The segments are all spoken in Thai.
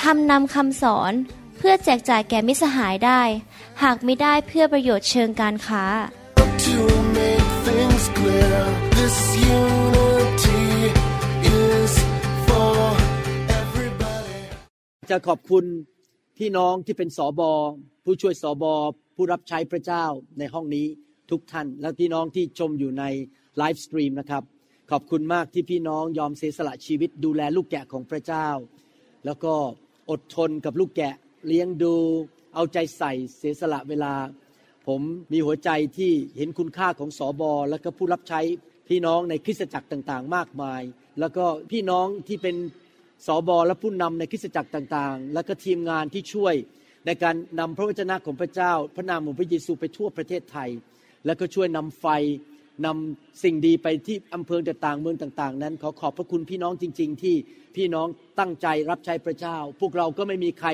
ทำนำคำสอนเพื่อแจกจ่ายแก่มิสหายได้ หากไม่ได้เพื่อประโยชน์เชิงการค้า To make things clear, this unity is for everybody. จะขอบคุณพี่น้องที่เป็นสอบอผู้ช่วยสอบอผู้รับใช้พระเจ้าในห้องนี้ทุกท่าน และพี่น้องที่ชมอยู่ใน live stream นะครับ ขอบคุณมากที่พี่น้องยอมเสียสละชีวิตดูแลลูกแกะของพระเจ้า แล้วก็ อดทนกับลูกแกะ เลี้ยงดู เอาใจใส่เสียสละเวลา ผมมีหัวใจที่เห็นคุณค่าของสอบอแล้วก็ผู้รับใช้พี่น้องในคริสตจักรต่างๆ มากมาย แล้วก็พี่น้องที่เป็นสอบอและผู้นำในคริสตจักรต่างๆ แล้วก็ทีมงานที่ช่วยในการนำพระวจนะของพระเจ้า พระนามของพระเยซูไปทั่วประเทศไทย แล้วก็ช่วยนำไฟ นำสิ่งดีไปที่อำเภอต่างๆเมืองต่างๆ นั้น ขอขอบพระคุณพี่น้องจริง ๆ ที่พี่น้องตั้งใจรับใช้พระเจ้า พวกเราก็ไม่มีใคร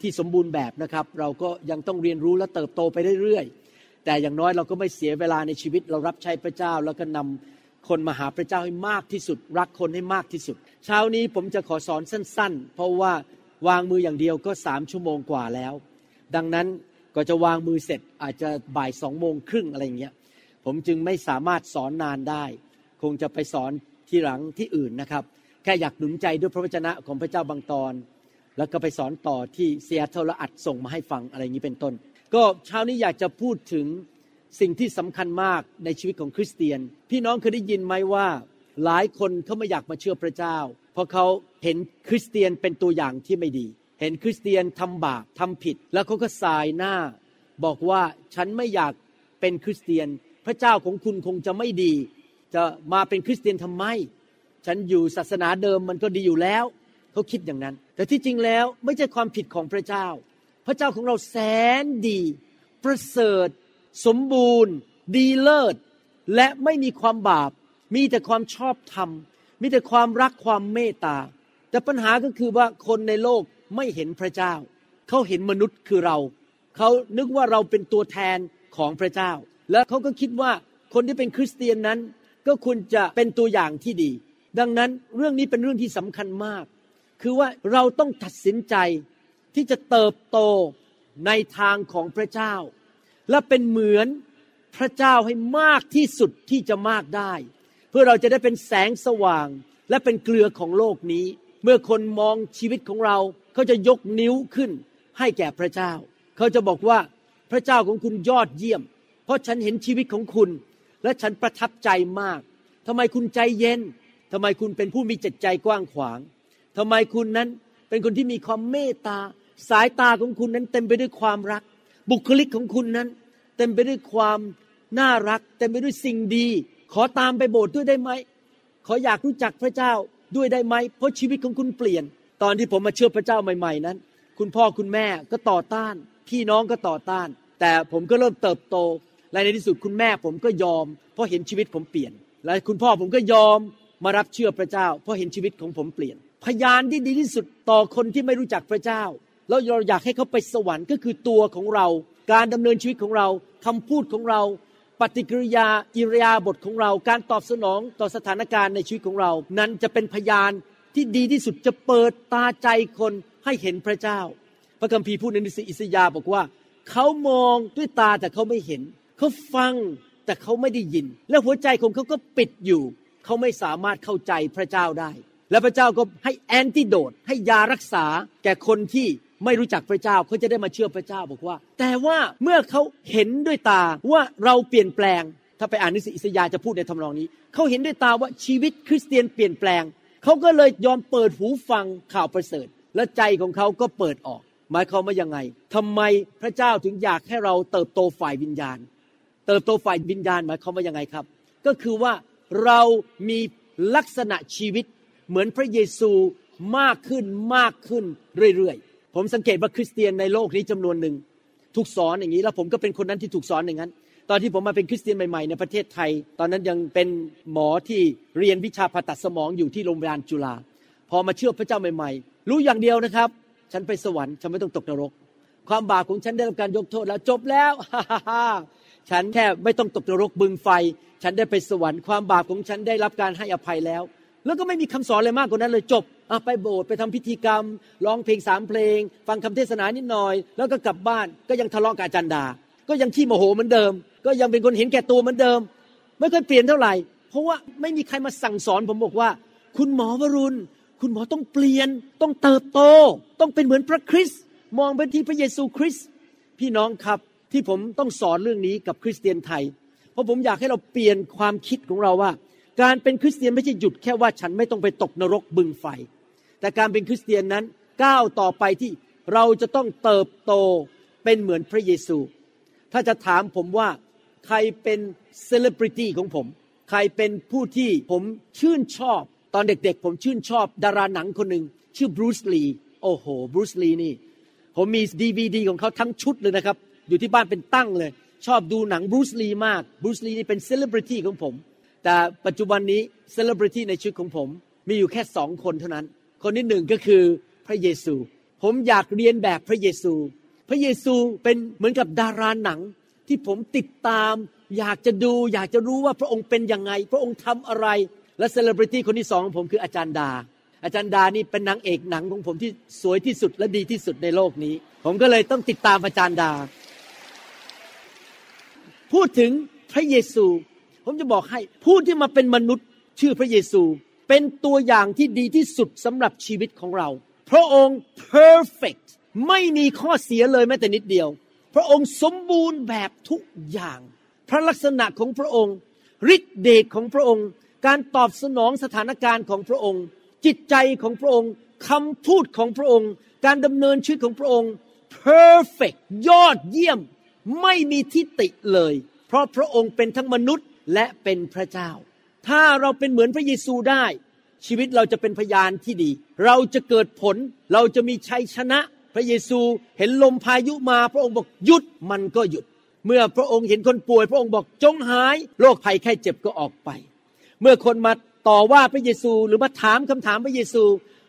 ที่สมบูรณ์แบบนะครับ เราก็ยังต้องเรียนรู้และเติบโตไปเรื่อยๆแต่อย่างน้อยเราก็ไม่เสียเวลาในชีวิตเรารับใช้พระเจ้า แล้วก็นำคนมาหาพระเจ้าให้มากที่สุด รักคนให้มากที่สุด เช้านี้ผมจะขอสอนสั้น ๆ เพราะว่าวางมืออย่างเดียวก็สามชั่วโมงกว่าแล้ว ดังนั้นก็จะวางมือเสร็จอาจจะบ่ายสองโมงครึ่งอะไรอย่างเงี้ย ผมจึงไม่สามารถสอนนานได้ คงจะไปสอนที่หลังที่อื่นนะครับ แค่อยากหนุนใจด้วยพระวจนะของพระเจ้าบางตอน แล้วก็ไปสอนต่อที่เซียเทลและอัดส่งมาให้ฟังอะไรอย่างนี้เป็นต้น ก็เช้านี้อยากจะพูดถึงสิ่งที่สำคัญมากในชีวิตของคริสเตียน พี่น้องเคยได้ยินไหมว่า หลายคนเขาไม่อยากมาเชื่อพระเจ้า เพราะเขาเห็นคริสเตียนเป็นตัวอย่างที่ไม่ดี เห็นคริสเตียนทำบาปทำผิด แล้วเขาก็สายหน้า บอกว่าฉันไม่อยากเป็นคริสเตียน พระเจ้าของคุณคงจะไม่ดี จะมาเป็นคริสเตียนทำไม ฉันอยู่ศาสนาเดิมมันก็ดีอยู่แล้ว เขาคิดอย่างนั้น แต่ที่จริงแล้วไม่ใช่ความผิดของพระเจ้า พระเจ้าของเราแสนดี ประเสริฐ สมบูรณ์ ดีเลิศ และไม่มีความบาป มีแต่ความชอบธรรม มีแต่ความรักความเมตตา แต่ปัญหาก็คือว่าคนในโลกไม่เห็นพระเจ้า เขาเห็นมนุษย์คือเรา เขานึกว่าเราเป็นตัวแทนของพระเจ้า แล้วเขาก็คิดว่าคนที่เป็นคริสเตียนนั้น ก็ควรจะเป็นตัวอย่างที่ดี ดังนั้นเรื่องนี้เป็นเรื่องที่สำคัญมาก คือว่าเราต้องตัดสินใจที่จะเติบโตในทางของพระเจ้า และเป็นเหมือนพระเจ้าให้มากที่สุดที่จะมากได้ เพื่อเราจะได้เป็นแสงสว่างและเป็นเกลือของโลกนี้ เมื่อคนมองชีวิตของเราเขาจะยกนิ้วขึ้นให้แก่พระเจ้า เขาจะบอกว่าพระเจ้าของคุณยอดเยี่ยม ราะฉันเห็นชีวิตของคุณ และฉันประทับใจมากทำไมคุณใจเย็นทำไมคุณเป็นผู้มีจิตใจกว้างขวางทำไมคุณนั้นเป็นคนที่มีความเมตตา สายตาของคุณนั้นเต็มไปด้วยความรัก บุคลิกของคุณนั้น เต็มไปด้วยความน่ารัก เต็มไปด้วยสิ่งดี ขอตามไปโบสถ์ด้วยได้ไหม ขออยากรู้จักพระเจ้าด้วยได้ไหม เพราะชีวิตของคุณเปลี่ยน ตอนที่ผมมาเชื่อพระเจ้าใหม่ๆนั้น คุณพ่อคุณแม่ก็ต่อต้าน พี่น้องก็ต่อต้าน แต่ผมก็เริ่มเติบโต และในที่สุดคุณแม่ผมก็ยอม เพราะเห็นชีวิตผมเปลี่ยน และคุณพ่อผมก็ยอมมารับเชื่อพระเจ้า เพราะเห็นชีวิตของผมเปลี่ยน พยานที่ดีที่สุดต่อคนที่ไม่รู้จักพระเจ้า แล้วเราอยากให้เขาไปสวรรค์ก็คือตัวของเรา การดำเนินชีวิตของเราคำพูดของเรา ปฏิกิริยาอิริยาบถของเรา การตอบสนองต่อสถานการณ์ในชีวิตของเรา นั้นจะเป็นพยานที่ดีที่สุดจะเปิดตาใจคนให้เห็นพระเจ้า พระคัมภีร์พูดในนิสิอิสยาห์บอกว่า เขามองด้วยตาแต่เขาไม่เห็น เขาฟังแต่เขาไม่ได้ยิน และหัวใจของเขาก็ปิดอยู่ เขาไม่สามารถเข้าใจพระเจ้าได้ และพระเจ้าก็ให้แอนติโดดให้ยารักษา แก่คนที่ไม่รู้จักพระเจ้าเขาจะได้มาเชื่อพระเจ้าบอกว่า แต่ว่าเมื่อเขาเห็นด้วยตาว่าเราเปลี่ยนแปลง ถ้าไปอ่านนิสิอิสยาจะพูดในทำนองนี้ เขาเห็นด้วยตาว่าชีวิตคริสเตียนเปลี่ยนแปลง เขาก็เลยยอมเปิดหูฟังข่าวประเสริฐ และใจของเขาก็เปิดออกหมายความว่ายังไงทำไมพระเจ้าถึงอยากให้เราเติบโตฝ่ายวิญญาณ เติบโตฝ่ายวิญญาณหมายความว่ายังไงครับ ก็คือว่าเรามีลักษณะชีวิตเหมือนพระเยซูมากขึ้นมากขึ้นเรื่อยๆ ผมสังเกตว่าคริสเตียนในโลกนี้จำนวนหนึ่งถูกสอนอย่างนี้แล้วผมก็เป็นคนนั้นที่ถูกสอนอย่างนั้น ตอนที่ผมมาเป็นคริสเตียนใหม่ๆในประเทศไทย ตอนนั้นยังเป็นหมอที่เรียนวิชาผ่าตัดสมองอยู่ที่โรงพยาบาลจุฬาพอมาเชื่อพระเจ้าใหม่ๆ รู้อย่างเดียวนะครับ ฉันไปสวรรค์ฉันไม่ต้องตกนรก ความบาปของฉันได้รับการยกโทษแล้วจบแล้ว ฉันแค่ไม่ต้องตกนรกบึงไฟ ฉันได้ไปสวรรค์ความบาปของฉันได้รับการให้อภัยแล้ว แล้วก็ไม่มีคำสอนอะไรมากกว่านั้นเลยจบไปโบสถ์ไปทำพิธีกรรม ร้องเพลงสามเพลง ฟังคำเทศนานิดหน่อย แล้วก็กลับบ้านก็ยังทะเลาะกับอาจารย์ดา ก็ยังขี้โมโหเหมือนเดิม ก็ยังเป็นคนเห็นแก่ตัวเหมือนเดิม ไม่เคยเปลี่ยนเท่าไหร่ เพราะว่าไม่มีใครมาสั่งสอนผมบอกว่า คุณหมอวรุณ คุณหมอต้องเปลี่ยน ต้องเติบโต ต้องเป็นเหมือนพระคริสต์มองไปที่พระเยซูคริสต์พี่น้องครับ ที่ผมต้องสอนเรื่องนี้กับคริสเตียนไทย เพราะผมอยากให้เราเปลี่ยนความคิดของเราว่า การเป็นคริสเตียนไม่ใช่หยุดแค่ว่าฉันไม่ต้องไปตกนรกบึงไฟ แต่การเป็นคริสเตียนนั้นก้าวต่อไปที่เราจะต้องเติบโตเป็นเหมือนพระเยซู ถ้าจะถามผมว่าใครเป็นเซเลบริตี้ของผม ใครเป็นผู้ที่ผมชื่นชอบ ตอนเด็กๆ ผมชื่นชอบดาราหนังคนหนึ่งชื่อบรูซลี โอ้โห บรูซลีนี่ ผมมีดีวีดีของเขาทั้งชุดเลยนะครับ อยู่ที่บ้านเป็นตั้งเลย ชอบดูหนังบรูซลีมากบรูซลีนี่เป็นเซเลบริตี้ของผม แต่ปัจจุบันนี้เซเลบริตี้ในชีวิตของผม มีอยู่แค่สองคนเท่านั้น คนที่หนึ่งก็คือพระเยซู ผมอยากเรียนแบบพระเยซู พระเยซูเป็นเหมือนกับดาราหนังที่ผมติดตาม อยากจะดูอยากจะรู้ว่าพระองค์เป็นยังไง พระองค์ทำอะไร และเซเลบริตี้คนที่สองของผมคืออาจารย์ดาอาจารย์ดานี่เป็นนางเอกหนังของผมที่สวยที่สุดและดีที่สุดในโลกนี้ ผมก็เลยต้องติดตามอาจารย์ดา พูดถึงพระเยซู ผมจะบอกให้ผู้ที่มาเป็นมนุษย์ชื่อพระเยซู เป็นตัวอย่างที่ดีที่สุดสำหรับชีวิตของเรา พระองค์ perfect ไม่มีข้อเสียเลยแม้แต่นิดเดียว พระองค์สมบูรณ์แบบทุกอย่าง พระลักษณะของพระองค์ฤทธิเดชของพระองค์ การตอบสนองสถานการณ์ของพระองค์ จิตใจของพระองค์คำพูดของพระองค์ การดำเนินชีวิตของพระองค์ perfect ยอดเยี่ยม ไม่มีทิฏฐิเลย เพราะพระองค์เป็นทั้งมนุษย์และเป็นพระเจ้า ถ้าเราเป็นเหมือนพระเยซูได้ ชีวิตเราจะเป็นพยานที่ดี เราจะเกิดผล เราจะมีชัยชนะ พระเยซูเห็นลมพายุมา พระองค์บอกหยุดมันก็หยุด เมื่อพระองค์เห็นคนป่วย พระองค์บอกจงหายโรคภัยไข้เจ็บก็ออกไป เมื่อคนมาต่อว่าพระเยซูหรือมาถามคำถามพระเยซู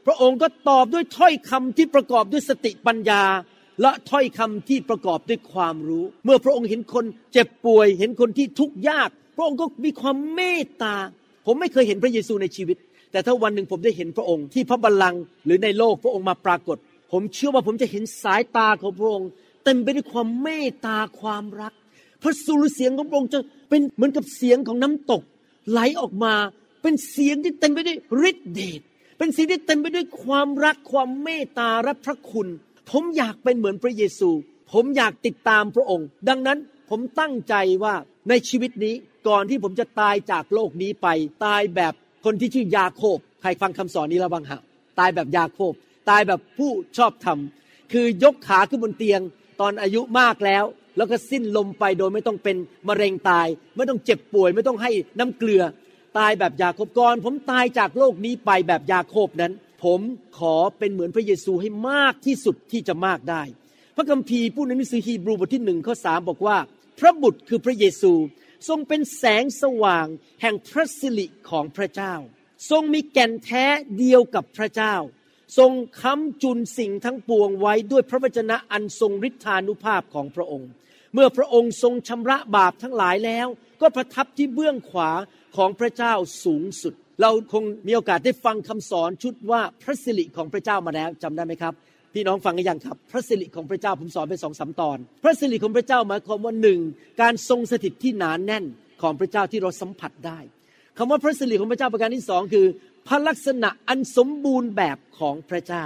พระองค์ก็ตอบด้วยถ้อยคำที่ประกอบด้วยสติปัญญา และถ้อยคำที่ประกอบด้วยความรู้ เมื่อพระองค์เห็นคนเจ็บป่วย เห็นคนที่ทุกข์ยาก พระองค์ก็มีความเมตตา ผมไม่เคยเห็นพระเยซูในชีวิต แต่ถ้าวันหนึ่งผมได้เห็นพระองค์ที่พระบัลลังก์หรือในโลกพระองค์มาปรากฏ ผมเชื่อว่าผมจะเห็นสายตาของพระองค์เต็มไปด้วยความเมตตาความรัก พระสุรเสียงของพระองค์จะเป็นเหมือนกับเสียงของน้ำตก ไหลออกมาเป็นเสียงที่เต็มไปด้วยฤทธิเดชเป็นเสียงที่เต็มไปด้วยความรักความเมตตาและพระคุณ ผมอยากเป็นเหมือนพระเยซู ผมอยากติดตามพระองค์ ดังนั้นผมตั้งใจว่าในชีวิตนี้ก่อนที่ผมจะตายจากโลกนี้ไป ตายแบบคนที่ชื่อยาโคบ ใครฟังคำสอนนี้แล้วบ้างฮะตายแบบยาโคบ ตายแบบผู้ชอบธรรม คือยกขาขึ้นบนเตียง ตอนอายุมากแล้ว แล้วก็สิ้นลมไปโดยไม่ต้องเป็นมะเร็งตาย ไม่ต้องเจ็บป่วย ไม่ต้องให้น้ำเกลือ ตายแบบยาโคบก่อน ผมตายจากโลกนี้ไปแบบยาโคบนั้น ผมขอเป็นเหมือนพระเยซูให้มากที่สุดที่จะมากได้ พระคัมภีร์พูดในหนังสือฮีบรูบทที่หนึ่งข้อสามบอกว่า พระบุตรคือพระเยซูทรงเป็นแสงสว่างแห่งพระสิริของพระเจ้า ทรงมีแก่นแท้เดียวกับพระเจ้า ทรงค้ำจุนสิ่งทั้งปวงไว้ด้วยพระวจนะอันทรงฤทธานุภาพของพระองค์ เมื่อพระองค์ทรงชำระบาปทั้งหลายแล้ว ก็ประทับที่เบื้องขวาของพระเจ้าสูงสุด เราคงมีโอกาสได้ฟังคำสอนชุดว่าพระสิริของพระเจ้ามาแล้วจำได้ไหมครับ พี่น้องฟังกันยังครับ พระสิริของพระเจ้าผมสอนไปสองสามตอน พระสิริของพระเจ้าหมายความว่าหนึ่งการทรงสถิตที่หนานแน่นของพระเจ้าที่เราสัมผัสได้คำว่าพระสิริของพระเจ้าประการที่สองคือ พระลักษณะอันสมบูรณ์แบบของพระเจ้า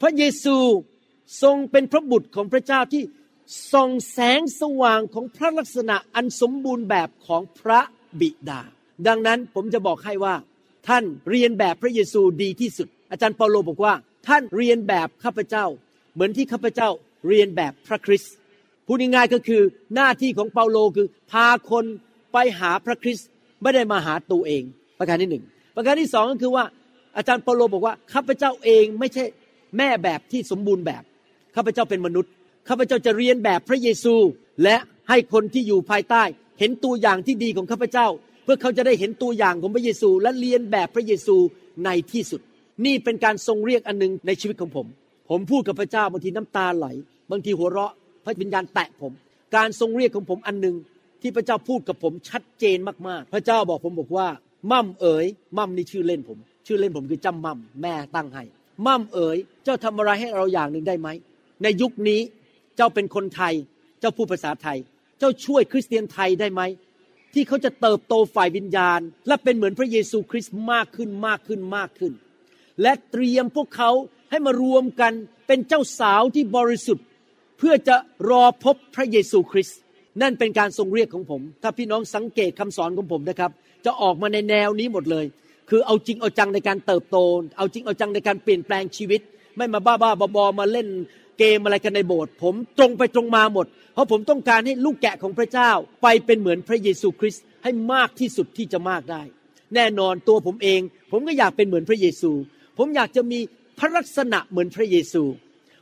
พระเยซูทรงเป็นพระบุตรของพระเจ้าที่ส่องแสงสว่างของพระลักษณะอันสมบูรณ์แบบของพระบิดา ดังนั้นผมจะบอกให้ว่า ท่านเรียนแบบพระเยซูดีที่สุด อาจารย์เปาโลบอกว่า ท่านเรียนแบบข้าพเจ้า เหมือนที่ข้าพเจ้าเรียนแบบพระคริสต์พูดง่ายๆก็คือหน้าที่ของเปาโลคือ พาคนไปหาพระคริสต์ไม่ได้มาหาตัวเอง ประการที่หนึ่งประการที่สองก็คือว่า อาจารย์เปาโลบอกว่าข้าพเจ้าเองไม่ใช่แม่แบบที่สมบูรณ์แบบข้าพเจ้าเป็นมนุษย์ข้าพเจ้าจะเรียนแบบพระเยซู และให้คนที่อยู่ภายใต้ เห็นตัวอย่างที่ดีของข้าพเจ้า เพื่อเขาจะได้เห็นตัวอย่างของพระเยซู และเรียนแบบพระเยซูในที่สุด นี่เป็นการทรงเรียกอันหนึงในชีวิตของผม ผมพูดกับพระเจ้าบางทีน้ำตาไหล บางทีหัวเราะพระวิญญาณแตะผม การทรงเรียกของผมอันหนึง ที่พระเจ้าพูดกับผมชัดเจนมากๆ พระเจ้าบอกผมบอกว่ามั่มเอ๋ยมั่มนี่ชื่อเล่นผม ชื่อเล่นผมคือจำมั่มแม่ตั้งให้มั่มเอ๋ยเจ้าทำอะไรให้เราอย่างหนึ่งได้ไหมในยุคนี้เจ้าเป็นคนไทย เจ้าพูดภาษาไทย เจ้าช่วยคริสเตียนไทยได้ไหม ที่เขาจะเติบโตฝ่ายวิญญาณ และเป็นเหมือนพระเยซูคริสต์มากขึ้นมากขึ้นมากขึ้น และเตรียมพวกเขาให้มารวมกันเป็นเจ้าสาวที่บริสุทธิ์ เพื่อจะรอพบพระเยซูคริสต์นั่นเป็นการทรงเรียกของผม ถ้าพี่น้องสังเกตคำสอนของผมนะครับ จะออกมาในแนวนี้หมดเลย คือเอาจริงเอาจังในการเติบโต เอาจริงเอาจังในการเปลี่ยนแปลงชีวิต ไม่มาบ้าบ้าบอมาเล่นเกมอะไรกันในโบสถ์ผมตรงไปตรงมาหมด เพราะผมต้องการให้ลูกแกะของพระเจ้าไปเป็นเหมือนพระเยซูคริสต์ให้มากที่สุดที่จะมากได้ แน่นอนตัวผมเอง ผมก็อยากเป็นเหมือนพระเยซู ผมอยากจะมีพระลักษณะเหมือนพระเยซู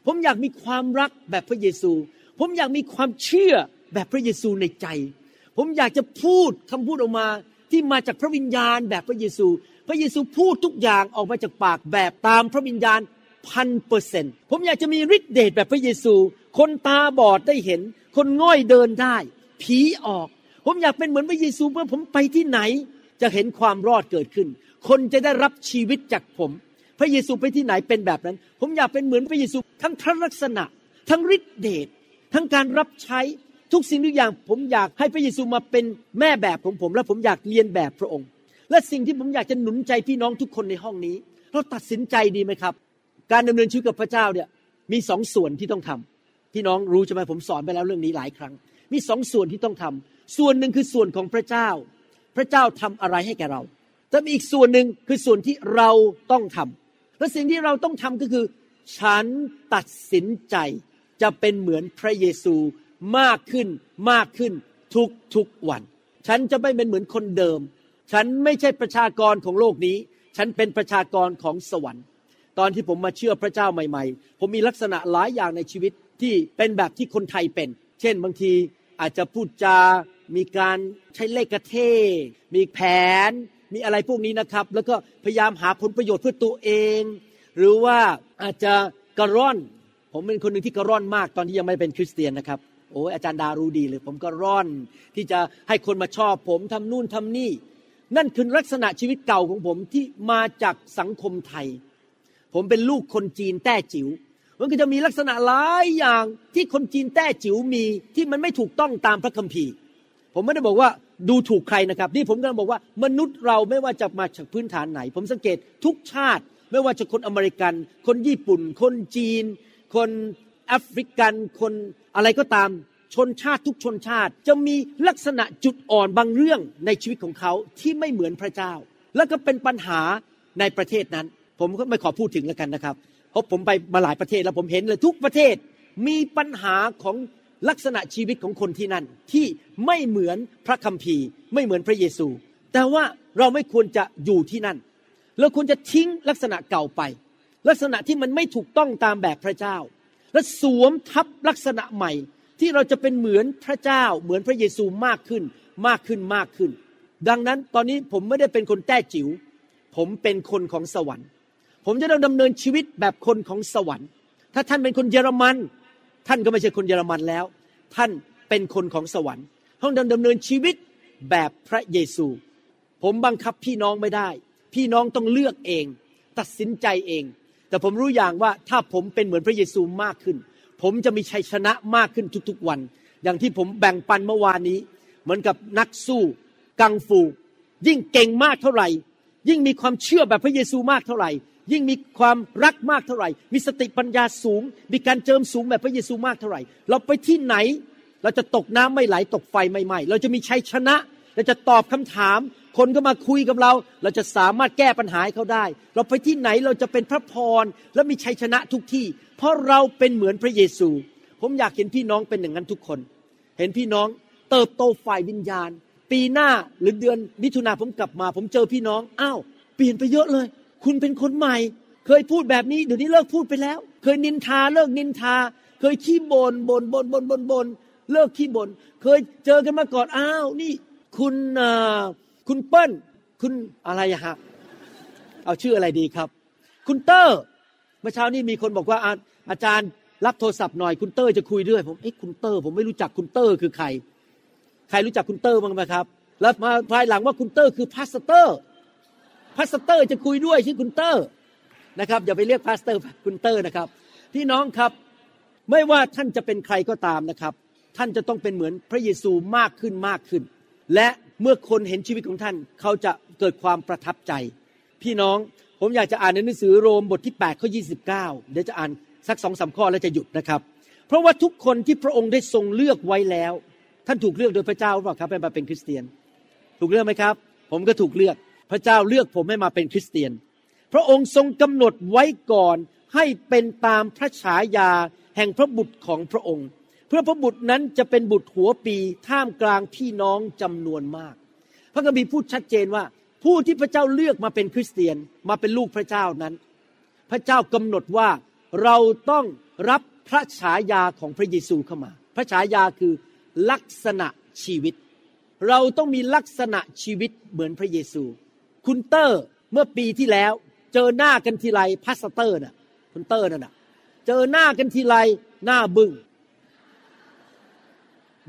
ผมอยากมีความรักแบบพระเยซู ผมอยากมีความเชื่อแบบพระเยซูในใจ ผมอยากจะพูดคำพูดออกมาที่มาจากพระวิญญาณแบบพระเยซู พระเยซูพูดทุกอย่างออกมาจากปากแบบตามพระวิญญาณพันเปอร์เซนผมอยากจะมีฤทธิเดชแบบพระเยซู คนตาบอดได้เห็น คนง่อยเดินได้ ผีออก ผมอยากเป็นเหมือนพระเยซูเมื่อผมไปที่ไหน จะเห็นความรอดเกิดขึ้น คนจะได้รับชีวิตจากผม พระเยซูไปที่ไหนเป็นแบบนั้น ผมอยากเป็นเหมือนพระเยซู ทั้งพระลักษณะ ทั้งฤทธิเดชทั้งการรับใช้ทุกสิ่งทุกอย่าง ผมอยากให้พระเยซูมาเป็นแม่แบบของผม และผมอยากเรียนแบบพระองค์ และสิ่งที่ผมอยากจะหนุนใจพี่น้องทุกคนในห้องนี้ เราตัดสินใจดีไหมครับ การดำเนินชีวิตกับพระเจ้าเนี่ยมีสองส่วนที่ต้องทำ พี่น้องรู้ใช่ไหมผมสอนไปแล้วเรื่องนี้หลายครั้ง มีสองส่วนที่ต้องทำส่วนหนึ่งคือส่วนของพระเจ้า พระเจ้าทำอะไรให้แก่เราแต่มีอีกส่วนหนึ่งคือส่วนที่เราต้องทำและสิ่งที่เราต้องทำก็คือ ฉันตัดสินใจจะเป็นเหมือนพระเยซูมากขึ้นมากขึ้นทุกทุกวัน ฉันจะไม่เป็นเหมือนคนเดิม ฉันไม่ใช่ประชากรของโลกนี้ ฉันเป็นประชากรของสวรรค์ ตอนที่ผมมาเชื่อพระเจ้าใหม่ ๆ ผมมีลักษณะหลายอย่างในชีวิต ที่เป็นแบบที่คนไทยเป็น เช่นบางทีอาจจะพูดจา มีการใช้เลขกระเท มีแผน มีอะไรพวกนี้นะครับ แล้วก็พยายามหาผลประโยชน์เพื่อตัวเอง หรือว่าอาจจะกระร่อน ผมเป็นคนหนึ่งที่กระร่อนมากตอนที่ยังไม่เป็นคริสเตียนนะครับ โอ้ยอาจารย์ดารู้ดีเลยผมก็ร่อน ที่จะให้คนมาชอบผมทำนู่นทำนี่ นั่นคือลักษณะชีวิตเก่าของผมที่มาจากสังคมไทย ผมเป็นลูกคนจีนแต้จิ๋ว มันก็จะมีลักษณะหลายอย่างที่คนจีนแต้จิ๋วมีที่มันไม่ถูกต้องตามพระคัมภีร์ ผมไม่ได้บอกว่าดูถูกใครนะครับ นี่ผมกำลังบอกว่ามนุษย์เราไม่ว่าจะมาจากพื้นฐานไหน ผมสังเกตทุกชาติ ไม่ว่าจะคนอเมริกัน คนญี่ปุ่น คนจีน คนแอฟริกัน คนอะไรก็ตามชนชาติทุกชนชาติจะมีลักษณะจุดอ่อนบางเรื่องในชีวิตของเขาที่ไม่เหมือนพระเจ้า แล้วก็เป็นปัญหาในประเทศนั้น ผมก็ไม่ขอพูดถึงแล้วกันนะครับ เพราะผมไปมาหลายประเทศแล้วผมเห็นเลยทุกประเทศมีปัญหาของลักษณะชีวิตของคนที่นั่นที่ไม่เหมือนพระคัมภีร์ ไม่เหมือนพระเยซู แต่ว่าเราไม่ควรจะอยู่ที่นั่น เราควรจะทิ้งลักษณะเก่าไป ลักษณะที่มันไม่ถูกต้องตามแบบพระเจ้า และสวมทับลักษณะใหม่ที่เราจะเป็นเหมือนพระเจ้า เหมือนพระเยซูมากขึ้นมากขึ้นมากขึ้น ดังนั้นตอนนี้ผมไม่ได้เป็นคนแต้จิ๋วผมเป็นคนของสวรรค์ ผมจะต้องดำเนินชีวิตแบบคนของสวรรค์ ถ้าท่านเป็นคนเยอรมัน ท่านก็ไม่ใช่คนเยอรมันแล้ว ท่านเป็นคนของสวรรค์ต้องดำเนินชีวิตแบบพระเยซู ผมบังคับพี่น้องไม่ได้ พี่น้องต้องเลือกเอง ตัดสินใจเอง แต่ผมรู้อย่างว่าถ้าผมเป็นเหมือนพระเยซูมากขึ้น ผมจะมีชัยชนะมากขึ้นทุกๆวัน อย่างที่ผมแบ่งปันเมื่อวานนี้ เหมือนกับนักสู้กังฟู ยิ่งเก่งมากเท่าไหร่ ยิ่งมีความเชื่อแบบพระเยซูมากเท่าไหร่ ยิ่งมีความรักมากเท่าไหร่ มีสติปัญญาสูง มีการเจิมสูงแบบพระเยซูมากเท่าไหร่ เราไปที่ไหน เราจะตกน้ำไม่ไหล ตกไฟไม่ไหม้ เราจะมีชัยชนะ เราจะตอบคำถาม คนก็มาคุยกับเรา เราจะสามารถแก้ปัญหาให้เขาได้ เราไปที่ไหนเราจะเป็นพระพร และมีชัยชนะทุกที่ เพราะเราเป็นเหมือนพระเยซู ผมอยากเห็นพี่น้องเป็นอย่างนั้นทุกคน เห็นพี่น้องเติบโตฝ่ายวิญญาณ ปีหน้าหรือเดือนมิถุนาผมกลับมา ผมเจอพี่น้อง อ้าว เปลี่ยนไปเยอะเลย คุณเป็นคนใหม่ เคยพูดแบบนี้เดี๋ยวนี้เลิกพูดไปแล้ว เคยนินทาเลิกนินทา เคยขี้บน่นบน่นบน่นบน่นบน่นบน่นเลิกขี้บ่นเคยเจอกันมาก่อนอ้าวนี่ คุณคุณเปิ้ลคุณอะไรอะฮะเอาชื่ออะไรดีครับ คุณเตอร์เมื่อเช้านี้มีคนบอกว่าอาอาจารย์รับโทรศัพท์หน่อยคุณเตอร์จะคุยด้วยผมเอ้คุณเตอร์ผมไม่รู้จักคุณเตอร์คือใคร ใครรู้จักคุณเตอร์บ้างไหมครับ แล้วมาภายหลังว่าคุณเตอร์คือ pastor pastor จะคุยด้วยชื่อคุณเตอร์นะครับอย่าไปเรียก pastor คุณเตอร์นะครับ พี่น้องครับไม่ว่าท่านจะเป็นใครก็ตามนะครับ ท่านจะต้องเป็นเหมือนพระเยซูมากขึ้นมากขึ้น และเมื่อคนเห็นชีวิตของท่าน เขาจะเกิดความประทับใจ พี่น้องผมอยากจะอ่านในหนังสือโรมบทที่8ข้อ29 เดี๋ยวจะอ่านสักสองสาข้อแล้วจะหยุดนะครับ เพราะว่าทุกคนที่พระองค์ได้ทรงเลือกไว้แล้ว ท่านถูกเลือกโดยพระเจ้าหรือเปล่าครับให้มาเป็นคริสเตียน ถูกเลือกไหมครับ ผมก็ถูกเลือก พระเจ้าเลือกผมให้มาเป็นคริสเตียน พระองค์ทรงกำหนดไว้ก่อนให้เป็นตามพระฉายาแห่งพระบุตรของพระองค์ เพื่อพระบุตรนั้นจะเป็นบุตรหัวปีท่ามกลางพี่น้องจำนวนมาก พระคัมภีร์พูดชัดเจนว่า ผู้ที่พระเจ้าเลือกมาเป็นคริสเตียนมาเป็นลูกพระเจ้านั้น พระเจ้ากำหนดว่าเราต้องรับพระฉายาของพระเยซูเข้ามา พระฉายาคือลักษณะชีวิต เราต้องมีลักษณะชีวิตเหมือนพระเยซู คุณเตอร์เมื่อปีที่แล้ว เจอหน้ากันทีไร pastor น่ะ คุณเตอร์นั่นน่ะ เจอหน้ากันทีไรหน้าบึง้ง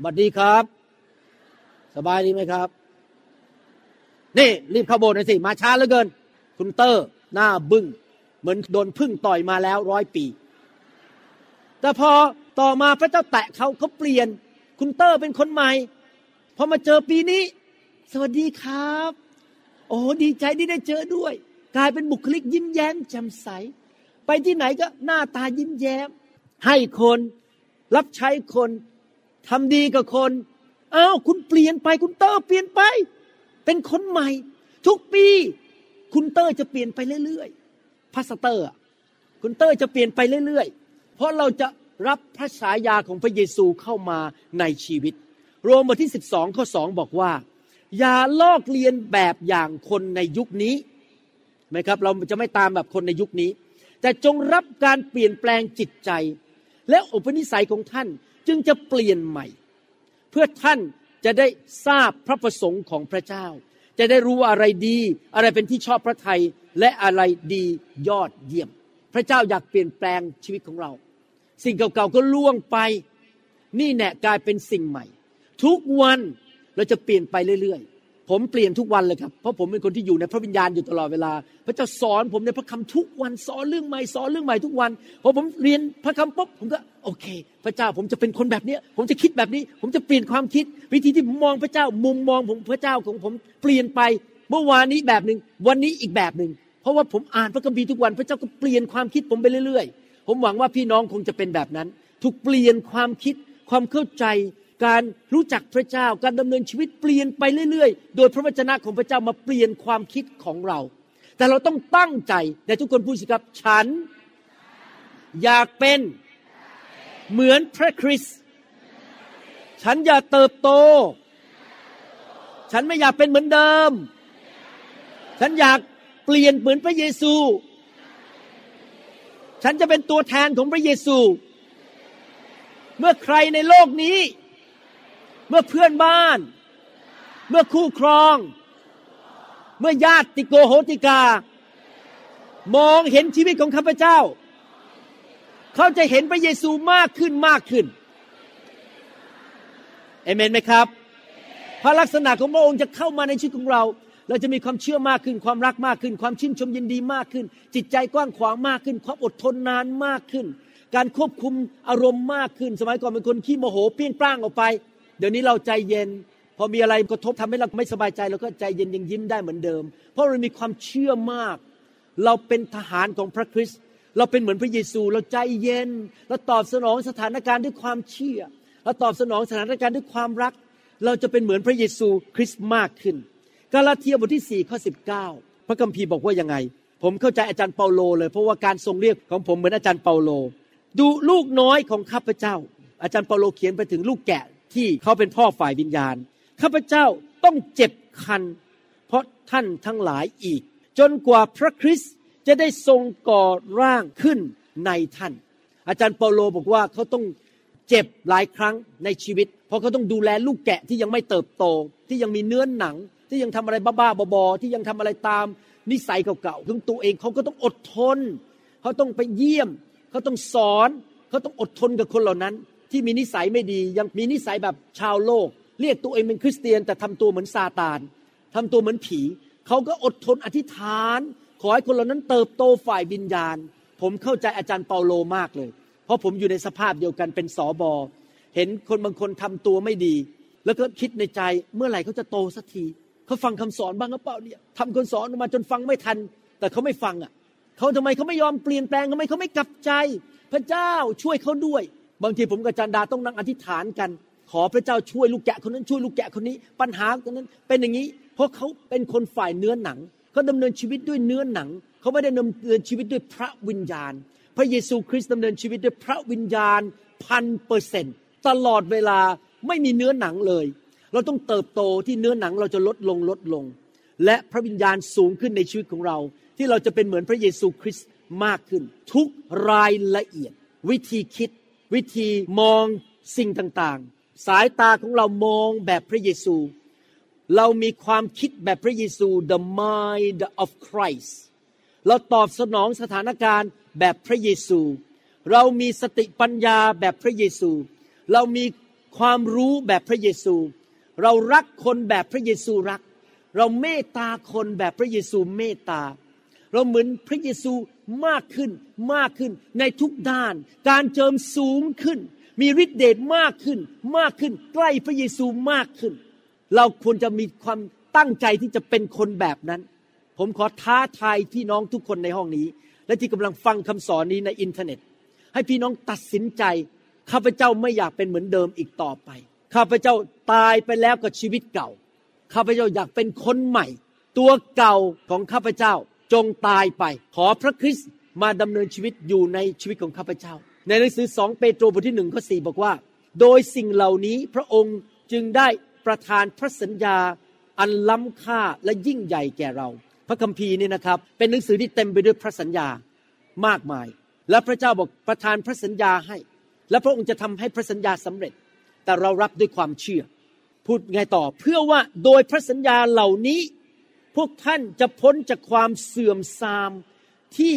บัดดีครับ สบายดีไหมครับ นี่รีบเข้าโบสถ์หน่อยสิ มาช้าเหลือเกิน คุณเตอร์ หน้าบึง้งเหมือนโดนพึ่งต่อยมาแล้วร้อยปี แต่พอต่อมาพระเจ้าแตะเขาเขาเปลี่ยน คุณเตอร์เป็นคนใหม่พอมาเจอปีนี้ สวัสดีครับ โอ้ดีใจที่ได้เจอด้วย กลายเป็นบุคลิกยิ้มแย้มแจ่มใส ไปที่ไหนก็หน้าตายิ้มแย้ม ให้คนรับใช้คนทำดีกับคนอ้าวคุณเปลี่ยนไปคุณเตอร์เปลี่ยนไป เป็นคนใหม่ ทุกปี คุณเตอร์จะเปลี่ยนไปเรื่อยๆ pastor คุณเตอร์จะเปลี่ยนไปเรื่อยๆ เพราะเราจะรับพระฉายาของพระเยซูเข้ามาในชีวิต โรมบทที่ 12 ข้อ 2 บอกว่า อย่าลอกเลียนแบบอย่างคนในยุคนี้ไหมครับ เราจะไม่ตามแบบคนในยุคนี้ แต่จงรับการเปลี่ยนแปลงจิตใจ และอุปนิสัยของท่านจึงจะเปลี่ยนใหม่ เพื่อท่านจะได้ทราบพระประสงค์ของพระเจ้า จะได้รู้ว่าอะไรดี อะไรเป็นที่ชอบพระทัยและอะไรดียอดเยี่ยม พระเจ้าอยากเปลี่ยนแปลงชีวิตของเรา สิ่งเก่าๆก็ล่วงไป นี่แน่กลายเป็นสิ่งใหม่ ทุกวัน เราจะเปลี่ยนไปเรื่อยๆ ผมเปลี่ยนทุกวันเลยครับ เพราะผมเป็นคนที่อยู่ในพระวิญญาณอยู่ตลอดเวลา พระเจ้าสอนผมในพระคำทุกวันสอนเรื่องใหม่สอนเรื่องใหม่ทุกวันพอผมเรียนพระคำปุ๊บผมก็โอเค พระเจ้าผมจะเป็นคนแบบนี้ผมจะคิดแบบนี้ ผมจะเปลี่ยนความคิด วิธีที่มมองพระเจ้ามุมมองผมพระเจ้าของผมเปลี่ยนไปเมื่อวานนี้แบบหนึ่งวันนี้อีกแบบหนึ่งเพราะว่าผมอ่านพระคัมภีร์ทุกวันพระเจ้าก็เปลี่ยนความคิดผมไปเรื่อยๆ ผมหวังว่าพี่น้องคงจะเป็นแบบนั้น ถูกเปลี่ยนความคิดความเข้าใจ การรู้จักพระเจ้าการดำเนินชีวิตเปลี่ยนไปเรื่อยๆ โดยพระวจนะของพระเจ้ามาเปลี่ยนความคิดของเรา แต่เราต้องตั้งใจแต่ทุกคนพูดสิครับ ฉัน อยากเป็นเหมือนพระคริสต์ฉันอยากเติบโต ฉันไม่อยากเป็นเหมือนเดิม ฉันอยากเปลี่ยนเหมือนพระเยซู ฉันจะเป็นตัวแทนของพระเยซู เมื่อใครในโลกนี้ เมื่อเพื่อนบ้าน เมื่อคู่ครอง เมื่อญาติโกโหติกา มองเห็นชีวิตของข้าพเจ้า เขาจะเห็นพระเยซูมากขึ้นมากขึ้นเอเมนไหมครับ พระลักษณะของพระองค์จะเข้ามาในชีวิตของเรา เราจะมีความเชื่อมากขึ้น ความรักมากขึ้น ความชื่นชมยินดีมากขึ้น จิตใจกว้างขวางมากขึ้น ความอดทนนานมากขึ้น การควบคุมอารมณ์มากขึ้น สมัยก่อนเป็นคนขี้โมโหเปี้ยงปร้างออกไป เดี๋ยวนี้เราใจเย็น พอมีอะไรกระทบทำให้เราไม่สบายใจเราก็ใจเย็นยังยิ้มได้เหมือนเดิม เพราะเรามีความเชื่อมาก เราเป็นทหารของพระคริสต์เราเป็นเหมือนพระเยซู เราใจเย็น เราตอบสนองสถานการณ์ด้วยความเชื่อ เราตอบสนองสถานการณ์ด้วยความรัก เราจะเป็นเหมือนพระเยซูคริสต์มากขึ้น กาลาเทียบทที่4ข้อ19 พระคัมภีร์บอกว่ายังไง ผมเข้าใจอาจารย์เปาโลเลย เพราะว่าการทรงเรียกของผมเหมือนอาจารย์เปาโล ดูลูกน้อยของข้าพเจ้า อาจารย์เปาโลเขียนไปถึงลูกแกะ ที่เขาเป็นพ่อฝ่ายวิญญาณ ข้าพเจ้าต้องเจ็บคัน เพราะท่านทั้งหลายอีก จนกว่าพระคริสต์จะได้ทรงก่อร่างขึ้นในท่าน อาจารย์เปาโลบอกว่าเขาต้องเจ็บหลายครั้งในชีวิต เพราะเขาต้องดูแลลูกแกะที่ยังไม่เติบโต ที่ยังมีเนื้อหนัง ที่ยังทำอะไรบ้าๆบอๆที่ยังทำอะไรตามนิสัยเก่าๆถึงตัวเองเขาก็ต้องอดทน เขาต้องไปเยี่ยม เขาต้องสอน เขาต้องอดทนกับคนเหล่านั้น ที่มีนิสัยไม่ดี ยังมีนิสัยแบบชาวโลก เรียกตัวเองเป็นคริสเตียน แต่ทำตัวเหมือนซาตานทำตัวเหมือนผี เขาก็อดทนอธิษฐาน ขอให้คนเหล่านั้นเติบโตฝ่ายวิญญาณ ผมเข้าใจอาจารย์เปาโลมากเลย เพราะผมอยู่ในสภาพเดียวกันเป็นสอบอ เห็นคนบางคนทำตัวไม่ดี แล้วก็คิดในใจเมื่อไหร่เขาจะโตสักทีเขาฟังคำสอนบ้างหรือเปล่าเนี่ยทำคนสอนมาจนฟังไม่ทัน แต่เขาไม่ฟังอะเขาทำไมเขาไม่ยอมเปลี่ยนแปลงทำไมเขาไม่กลับใจ พระเจ้าช่วยเขาด้วย บางทีผมกับจันดาต้องนั่งอธิษฐานกัน ขอพระเจ้าช่วยลูกแกะคนนั้นช่วยลูกแกะคนนี้ ปัญหาคนนั้นเป็นอย่างนี้ เพราะเขาเป็นคนฝ่ายเนื้อหนังเขาดำเนินชีวิตด้วยเนื้อหนัง เขาไม่ได้ดำเนินชีวิตด้วยพระวิญญาณ พระเยซูคริสต์ดำเนินชีวิตด้วยพระวิญญาณพันเปอร์เซนต์ตลอดเวลาไม่มีเนื้อหนังเลย เราต้องเติบโตที่เนื้อหนังเราจะลดลงลดลง และพระวิญญาณสูงขึ้นในชีวิตของเรา ที่เราจะเป็นเหมือนพระเยซูคริสต์มากขึ้น ทุกรายละเอียด วิธีคิด วิธีมองสิ่งต่างๆ สายตาของเรามองแบบพระเยซู เรามีความคิดแบบพระเยซู the mind of Christ เราตอบสนองสถานการณ์แบบพระเยซู เรามีสติปัญญาแบบพระเยซู เรามีความรู้แบบพระเยซู เรารักคนแบบพระเยซูรัก เราเมตตาคนแบบพระเยซูเมตตา เราเหมือนพระเยซูมากขึ้นมากขึ้นในทุกด้าน การเจิมสูงขึ้น มีฤทธิเดชมากขึ้นมากขึ้น ใกล้พระเยซูมากขึ้น เราควรจะมีความตั้งใจที่จะเป็นคนแบบนั้น ผมขอท้าทายพี่น้องทุกคนในห้องนี้ และที่กำลังฟังคำสอนนี้ในอินเทอร์เน็ต ให้พี่น้องตัดสินใจข้าพเจ้าไม่อยากเป็นเหมือนเดิมอีกต่อไปข้าพเจ้าตายไปแล้วกับชีวิตเก่าข้าพเจ้าอยากเป็นคนใหม่ ตัวเก่าของข้าพเจ้า จงตายไป ขอพระคริสต์มาดำเนินชีวิตอยู่ในชีวิตของข้าพเจ้า ในหนังสือสองเปโตรบทที่หนึ่งข้อสี่บอกว่า โดยสิ่งเหล่านี้พระองค์จึงได้ประทานพระสัญญาอันล้ำค่าและยิ่งใหญ่แก่เรา พระคัมภีร์นี่นะครับ เป็นหนังสือที่เต็มไปด้วยพระสัญญามากมาย และพระเจ้าบอกประทานพระสัญญาให้ และพระองค์จะทำให้พระสัญญาสำเร็จ แต่เรารับด้วยความเชื่อ พูดไงต่อเพื่อว่าโดยพระสัญญาเหล่านี้ พวกท่านจะพ้นจากความเสื่อมทรามที่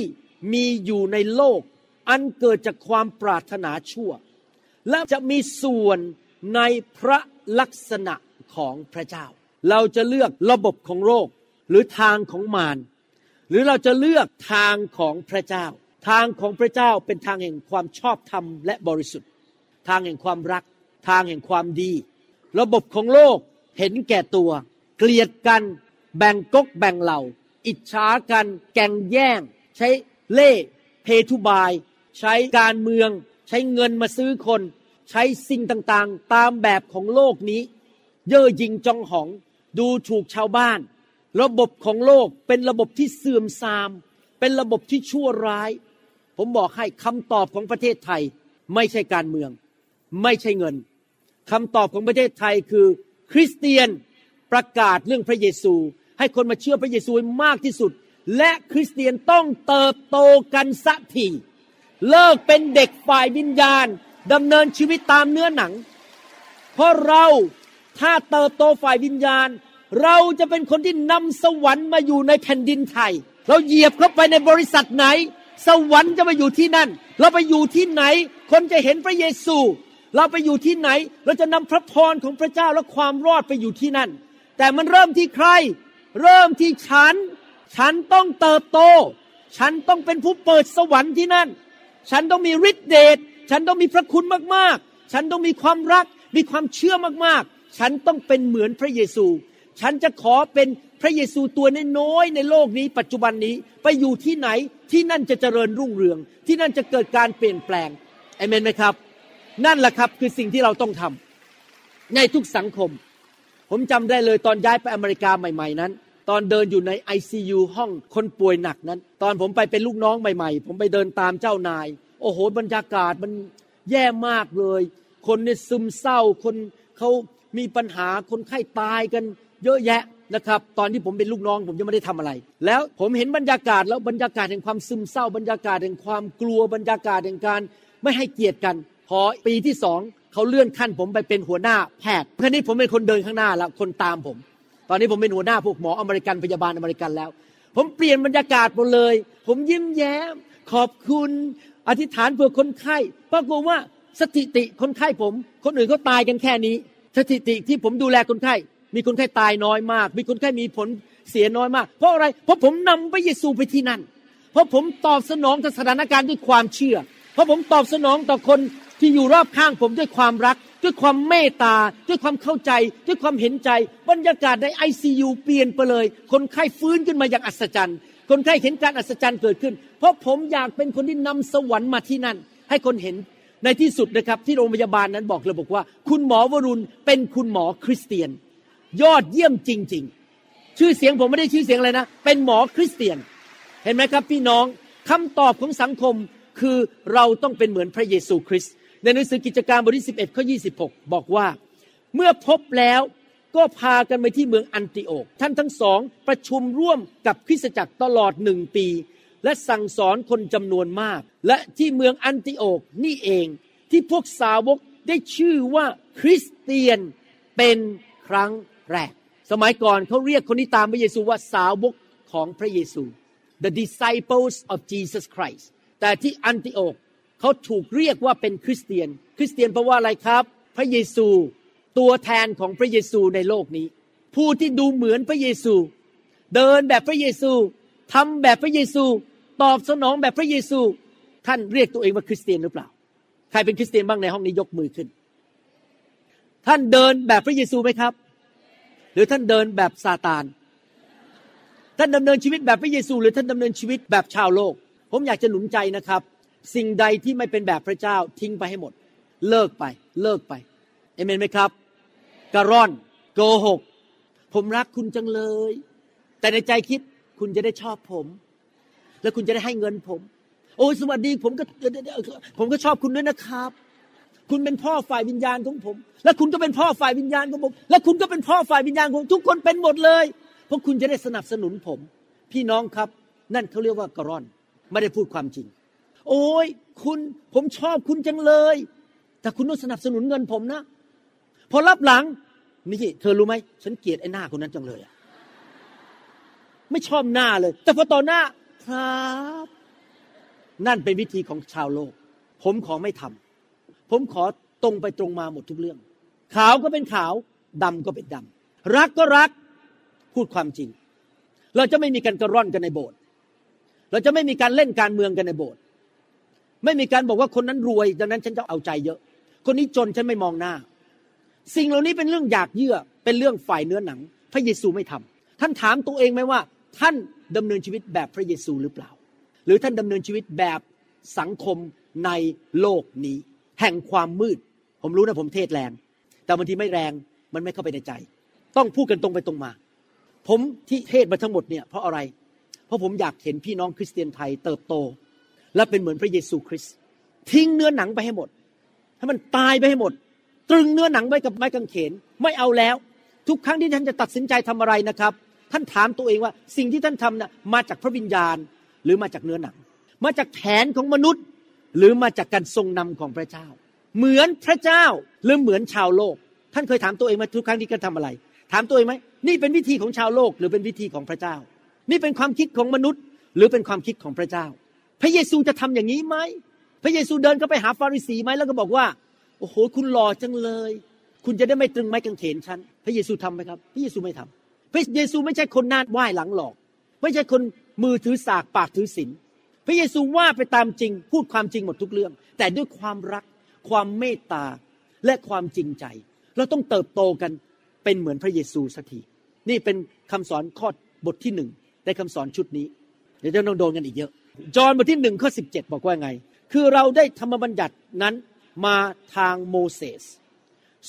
มีอยู่ในโลก อันเกิดจากความปรารถนาชั่ว และจะมีส่วนในพระลักษณะของพระเจ้า เราจะเลือกระบบของโลกหรือทางของมารหรือเราจะเลือกทางของพระเจ้า ทางของพระเจ้าเป็นทางแห่งความชอบธรรมและบริสุทธิ์ ทางแห่งความรัก ทางแห่งความดี ระบบของโลกเห็นแก่ตัว เกลียดกัน แบ่งกกแบ่งเหล่า อิจฉากัน แก่งแย่ง ใช้เล่เพทุบาย ใช้การเมือง ใช้เงินมาซื้อคน ใช้สิ่งต่างๆ ตามแบบของโลกนี้ เย่อหยิ่งจองหอง ดูถูกชาวบ้าน ระบบของโลกเป็นระบบที่เสื่อมทราม เป็นระบบที่ชั่วร้าย ผมบอกให้คำตอบของประเทศไทย ไม่ใช่การเมือง ไม่ใช่เงินคำตอบของประเทศไทยคือ คริสเตียนประกาศเรื่องพระเยซู ให้คนมาเชื่อพระเยซูมากที่สุด และคริสเตียนต้องเติบโตกันสักทีเลิกเป็นเด็กฝ่ายวิญญาณดำเนินชีวิตตามเนื้อหนัง เพราะเราถ้าเติบโตฝ่ายวิญญาณ เราจะเป็นคนที่นำสวรรค์มาอยู่ในแผ่นดินไทย เราเหยียบเข้าไปในบริษัทไหน สวรรค์จะมาอยู่ที่นั่น เราไปอยู่ที่ไหน คนจะเห็นพระเยซู เราไปอยู่ที่ไหน เราจะนำพระพรของพระเจ้าและความรอดไปอยู่ที่นั่น แต่มันเริ่มที่ใคร เริ่มที่ฉัน ฉันต้องเติบโต ฉันต้องเป็นผู้เปิดสวรรค์ที่นั่น ฉันต้องมีฤทธิเดช ฉันต้องมีพระคุณมากๆ ฉันต้องมีความรัก มีความเชื่อมากๆ ฉันต้องเป็นเหมือนพระเยซู ฉันจะขอเป็นพระเยซูตัวน้อยในโลกนี้ ปัจจุบันนี้ไปอยู่ที่ไหนที่นั่นจะเจริญรุ่งเรือง ที่นั่นจะเกิดการเปลี่ยนแปลงเอเมนไหมครับ นั่นแหละครับคือสิ่งที่เราต้องทำในทุกสังคม ผมจำได้เลยตอนย้ายไปอเมริกาใหม่ ๆ นั้น ตอนเดินอยู่ใน ICU ห้องคนป่วยหนักนั้น ตอนผมไปเป็นลูกน้องใหม่ๆ ผมไปเดินตามเจ้านาย โอ้โห บรรยากาศมันแย่มากเลย คนเนี่ยซึมเศร้า คนเขามีปัญหา คนไข้ตายกันเยอะแยะนะครับ ตอนที่ผมเป็นลูกน้อง ผมยังไม่ได้ทำอะไร แล้วผมเห็นบรรยากาศแล้วบรรยากาศแห่งความซึมเศร้า บรรยากาศแห่งความกลัว บรรยากาศแห่งการไม่ให้เกียรติกัน พอปีที่สองเขาเลื่อนขั้นผมไปเป็นหัวหน้าแพทย์คราวนี้ผมเป็นคนเดินข้างหน้าแล้วคนตามผม ตอนนี้ผมเป็นหัวหน้าพวกหมออเมริกันพยาบาลอเมริกันแล้ว ผมเปลี่ยนบรรยากาศหมดเลย ผมยิ้มแย้ม ขอบคุณอธิษฐานเพื่อคนไข้ปรากฏว่าสถิติคนไข้ผม คนอื่นเขาตายกันแค่นี้ สถิติที่ผมดูแลคนไข้ มีคนไข้ตายน้อยมาก มีคนไข้มีผลเสียน้อยมาก เพราะอะไร เพราะผมนำพระเยซูไปที่นั่น เพราะผมตอบสนองต่อสถานการณ์ด้วยความเชื่อ เพราะผมตอบสนองต่อคน ที่อยู่รอบข้างผมด้วยความรัก ด้วยความเมตตา ด้วยความเข้าใจ ด้วยความเห็นใจ บรรยากาศในไอซียูเปลี่ยนไปเลย คนไข้ฟื้นขึ้นมาอย่างอัศจรรย์ คนไข้เห็นการอัศจรรย์เกิดขึ้น เพราะผมอยากเป็นคนที่นำสวรรค์มาที่นั่น ให้คนเห็นในที่สุดนะครับที่โรงพยาบาลนั้นบอกเลยบอกว่า คุณหมอวรุณเป็นคุณหมอคริสเตียน ยอดเยี่ยมจริง ๆ ชื่อเสียงผมไม่ได้ชื่อเสียงอะไรนะ เป็นหมอคริสเตียน เห็นไหมครับพี่น้องคำตอบของสังคมคือเราต้องเป็นเหมือนพระเยซูคริสต์ ในหนังสือกิจการบทที่11ข้อ26 บอกว่า เมื่อพบแล้วก็พากันไปที่เมืองอันติโอกท่านทั้งสองประชุมร่วมกับคริสตจักรตลอดหนึ่งปี และสั่งสอนคนจำนวนมาก และที่เมืองอันติโอกนี่เอง ที่พวกสาวกได้ชื่อว่าคริสเตียนเป็นครั้งแรก สมัยก่อนเขาเรียกคนที่ตามพระเยซูว่าสาวกของพระเยซู the disciples of Jesus Christ แต่ที่อันติโอก เขาถูกเรียกว่าเป็นคริสเตียน คริสเตียนแปลว่าอะไรครับ พระเยซูตัวแทนของพระเยซูในโลกนี้ ผู้ที่ดูเหมือนพระเยซู เดินแบบพระเยซูทำแบบพระเยซู ตอบสนองแบบพระเยซู ท่านเรียกตัวเองว่าคริสเตียนหรือเปล่า ใครเป็นคริสเตียนบ้างในห้องนี้ยกมือขึ้น ท่านเดินแบบพระเยซูไหมครับ หรือท่านเดินแบบซาตาน ท่านดำเนินชีวิตแบบพระเยซู หรือท่านดำเนินชีวิตแบบชาวโลก ผมอยากจะหนุนใจนะครับ สิ่งใดที่ไม่เป็นแบบพระเจ้าทิ้งไปให้หมด เลิกไป เลิกไปเอเมนไหมครับกระร่อนโกหก ผมรักคุณจังเลย แต่ในใจคิดคุณจะได้ชอบผม แล้วคุณจะได้ให้เงินผม โอ้ยสวัสดีผมก็ผมก็ชอบคุณด้วยนะครับ คุณเป็นพ่อฝ่ายวิญญาณของผม และคุณก็เป็นพ่อฝ่ายวิญญาณของผม และคุณก็เป็นพ่อฝ่ายวิญญาณของทุกคนเป็นหมดเลยเพราะคุณจะได้สนับสนุนผม พี่น้องครับ นั่นเขาเรียกว่ากรร่อน ไม่ได้พูดความจริง โอ้ยคุณผมชอบคุณจังเลย แต่คุณต้องสนับสนุนเงินผมนะ พอรับหลังนี่เธอรู้ไหมฉันเกลียดไอ้หน้าคนนั้นจังเลยอะไม่ชอบหน้าเลย แต่พอต่อหน้าครับ นั่นเป็นวิธีของชาวโลก ผมขอไม่ทำผมขอตรงไปตรงมาหมดทุกเรื่อง ขาวก็เป็นขาวดำก็เป็นดำรักก็รักพูดความจริง เราจะไม่มีการกระร่อนกันในโบสถ์เราจะไม่มีการเล่นการเมืองกันในโบสถ์ ไม่มีการบอกว่าคนนั้นรวย ดังนั้นฉันจะเอาใจเยอะ คนนี้จนฉันไม่มองหน้า สิ่งเหล่านี้เป็นเรื่องอยากเยื่อเป็นเรื่องฝ่ายเนื้อหนัง พระเยซูไม่ทำท่านถามตัวเองไหมว่า ท่านดำเนินชีวิตแบบพระเยซูหรือเปล่า หรือท่านดำเนินชีวิตแบบสังคมในโลกนี้ แห่งความมืด ผมรู้นะผมเทศแรง แต่บางทีไม่แรงมันไม่เข้าไปในใจ ต้องพูดกันตรงไปตรงมา ผมที่เทศมาทั้งหมดเนี่ยเพราะอะไร เพราะผมอยากเห็นพี่น้องคริสเตียนไทยเติบโต และเป็นเหมือนพระเยซูคริสต์ทิ้งเนื้อหนังไปให้หมด ให้มันตายไปให้หมด ตรึงเนื้อหนังไว้กับไม้กางเขนไม่เอาแล้ว ทุกครั้งที่ท่านจะตัดสินใจทำอะไรนะครับ ท่านถามตัวเองว่าสิ่งที่ท่านทำนะ่ะมาจากพระวิญญาณหรือมาจากเนื้อหนัง มาจากแผนของมนุษย์ หรือมาจากการทรงนำของพระเจ้า เหมือนพระเจ้าหรือเหมือนชาวโลก ท่านเคยถามตัวเองไหมทุกครั้งที่ท่านทำอะไร ถามตัวเองไหมนี่เป็นวิธีของชาวโลกหรือเป็นวิธีของพระเจ้า นี่เป็นความคิดของมนุษย์ หรือเป็นความคิดของพระเจ้า พระเยซูจะทำอย่างนี้ไหมพระเยซูเดินเข้าไปหาฟาริสีไหมแล้วก็บอกว่า โอ้โห คุณหล่อจังเลย คุณจะได้ไม่ตรึงไม้กางเขนฉันพระเยซูทำไหมครับ พระเยซูไม่ทำพระเยซูไม่ใช่คนหน้าไหว้หลังหลอก ไม่ใช่คนมือถือสากปากถือศีลพระเยซูว่าไปตามจริง พูดความจริงหมดทุกเรื่อง แต่ด้วยความรัก ความเมตตาและความจริงใจเราต้องเติบโตกันเป็นเหมือนพระเยซูสักทีนี่เป็นคำสอนข้อบทที่หนึ่งในคำสอนชุดนี้เดี๋ยวจะต้องโดนกันอีกเยอะ จอห์นบทที่หนึ่งข้อสิบเจ็ดบอกว่าไง คือเราได้ธรรมบัญญัตินั้นมาทางโมเสส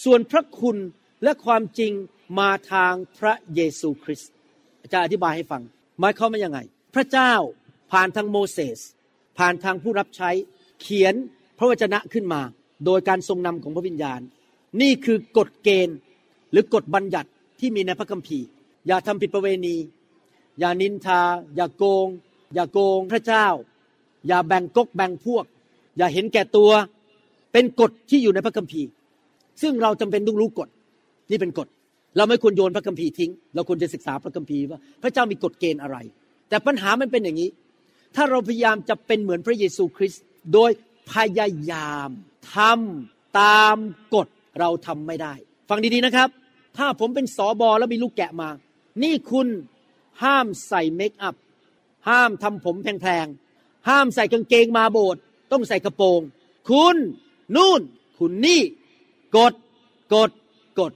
ส่วนพระคุณและความจริงมาทางพระเยซูคริสต์จะอธิบายให้ฟังหมายความว่ายังไง พระเจ้าผ่านทางโมเสส ผ่านทางผู้รับใช้เขียนพระวจนะขึ้นมา โดยการทรงนำของพระวิญญาณ นี่คือกฎเกณฑ์หรือกฎบัญญัติที่มีในพระคัมภีร์ อย่าทำผิดประเวณี อย่านินทา อย่าโกง อย่าโกงพระเจ้า อย่าแบ่งกกแบ่งพวก อย่าเห็นแก่ตัวเป็นกฎที่อยู่ในพระคัมภีร์ ซึ่งเราจำเป็นต้องรู้กฎนี่เป็นกฎ เราไม่ควรโยนพระคัมภีร์ทิ้ง เราควรจะศึกษาพระคัมภีร์ว่าพระเจ้ามีกฎเกณฑ์อะไร แต่ปัญหามันเป็นอย่างนี้ ถ้าเราพยายามจะเป็นเหมือนพระเยซูคริสต์โดยพยายามทำตามกฎเราทำไม่ได้ ฟังดีๆนะครับ ถ้าผมเป็นสอบอแล้วมีลูกแกะมา นี่คุณห้ามใส่เมคอัพ ห้ามทำผมแพงๆ ห้ามใส่กางเกงมาโบสถ์ต้องใส่กระโปรง คุณนู่น คุณนี่ กด กด กด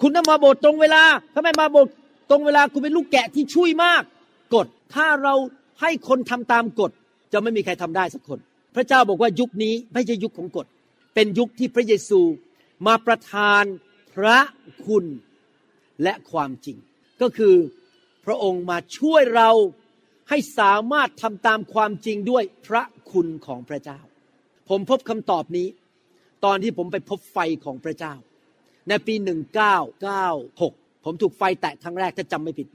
คุณต้องมาโบสถ์ตรงเวลาถ้าไม่มาโบสถ์ตรงเวลาคุณเป็นลูกแกะที่ช่วยมากกฎถ้าเราให้คนทำตามกฎจะไม่มีใครทำได้สักคน พระเจ้าบอกว่ายุคนี้ไม่ใช่ยุคของกฎ เป็นยุคที่พระเยซูมาประทานพระคุณและความจริง ก็คือพระองค์มาช่วยเรา ให้สามารถทำตามความจริงด้วยพระคุณของพระเจ้า ผมพบคำตอบนี้ ตอนที่ผมไปพบไฟของพระเจ้า ในปี 1996 ผมถูกไฟแตะครั้งแรกถ้าจำไม่ผิด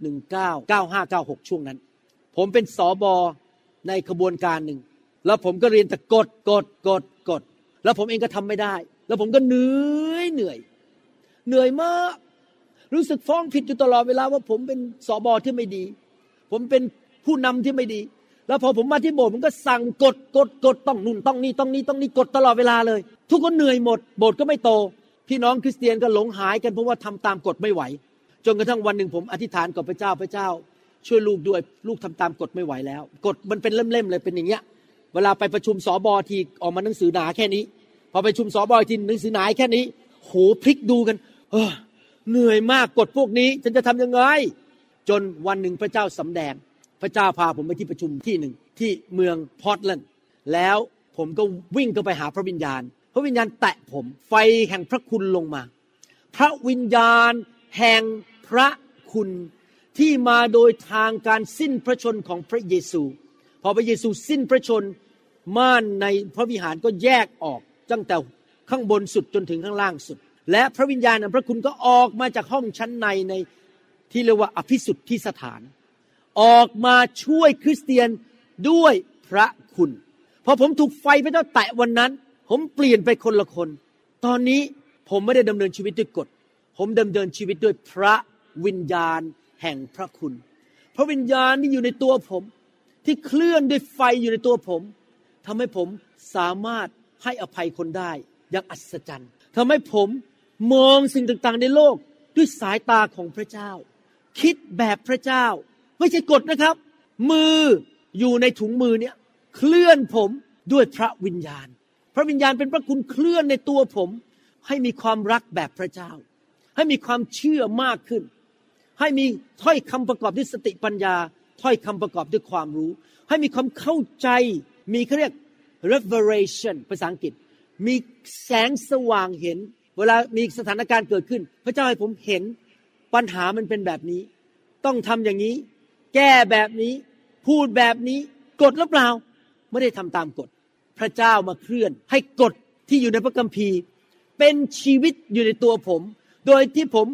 199596 ช่วงนั้น ผมเป็นสอบอในขบวนการหนึ่ง แล้วผมก็เรียนแต่กดกดกดกด แล้วผมเองก็ทำไม่ได้ แล้วผมก็เหนื่อยเหนื่อย เหนื่อยมาก รู้สึกฟ้องผิดอยู่ตลอดเวลาว่าผมเป็นสอบอที่ไม่ดี ผมเป็น ผู้นำที่ไม่ดี แล้วพอผมมาที่โบสถ์ผมก็สั่งกดกดกดต้องนู่นต้องนี่ต้องนี่ต้องนี่กดตลอดเวลาเลย ทุกคนเหนื่อยหมด โบสถ์ก็ไม่โต พี่น้องคริสเตียนก็หลงหายกันเพราะว่าทำตามกฎไม่ไหว จนกระทั่งวันหนึ่งผมอธิษฐานกับพระเจ้าพระเจ้า ช่วยลูกด้วยลูกทำตามกฎไม่ไหวแล้ว กฎมันเป็นเล่มๆเลยเป็นอย่างเงี้ย เวลาไปประชุมสอบอทีออกมาหนังสือหนาแค่นี้ พอไปประชุมสอบอทีหนังสือหนาแค่นี้โหพลิกดูกัน เออเหนื่อยมากกฎพวกนี้ฉันจะทำยังไง จนวันหนึ่งพระเจ้าสำแดง พระเจ้าพาผมไปที่ประชุมที่หนึ่งที่เมืองพอร์ตแลนด์แล้วผมก็วิ่งเข้าไปหาพระวิญญาณ พระวิญญาณแตะผมไฟแห่งพระคุณลงมา พระวิญญาณแห่งพระคุณที่มาโดยทางการสิ้นพระชนของพระเยซู พอพระเยซูสิ้นพระชนม่านในพระวิหารก็แยกออกตั้งแต่ข้างบนสุดจนถึงข้างล่างสุด และพระวิญญาณแห่งพระคุณก็ออกมาจากห้องชั้นในในที่เรียกว่าอภิสุทธิสถาน ออกมาช่วยคริสเตียนด้วยพระคุณพอผมถูกไฟพระเจ้าแตะวันนั้น ผมเปลี่ยนไปคนละคน ตอนนี้ผมไม่ได้ดำเนินชีวิตด้วยกฎ ผมดำเนินชีวิตด้วยพระวิญญาณแห่งพระคุณ พระวิญญาณที่อยู่ในตัวผม ที่เคลื่อนด้วยไฟอยู่ในตัวผมทำให้ผมสามารถให้อภัยคนได้อย่างอัศจรรย์ทำให้ผมมองสิ่งต่างๆในโลกด้วยสายตาของพระเจ้า คิดแบบพระเจ้า ไม่ใช่กฎนะครับ มืออยู่ในถุงมือเนี่ยเคลื่อนผมด้วยพระวิญญาณ พระวิญญาณเป็นพระคุณเคลื่อนในตัวผม ให้มีความรักแบบพระเจ้า ให้มีความเชื่อมากขึ้น ให้มีถ้อยคำประกอบด้วยสติปัญญา ถ้อยคำประกอบด้วยความรู้ ให้มีความเข้าใจมีเขาเรียก revelation ภาษาอังกฤษ มีแสงสว่างเห็น เวลามีสถานการณ์เกิดขึ้น พระเจ้าให้ผมเห็นปัญหามันเป็นแบบนี้ ต้องทำอย่างนี้ แก้แบบนี้ พูดแบบนี้ กฎหรือเปล่า ไม่ได้ทำตามกฎ พระเจ้ามาเคลื่อน ให้กฎที่อยู่ในพระคัมภีร์ เป็นชีวิตอยู่ในตัวผม โดยที่ผม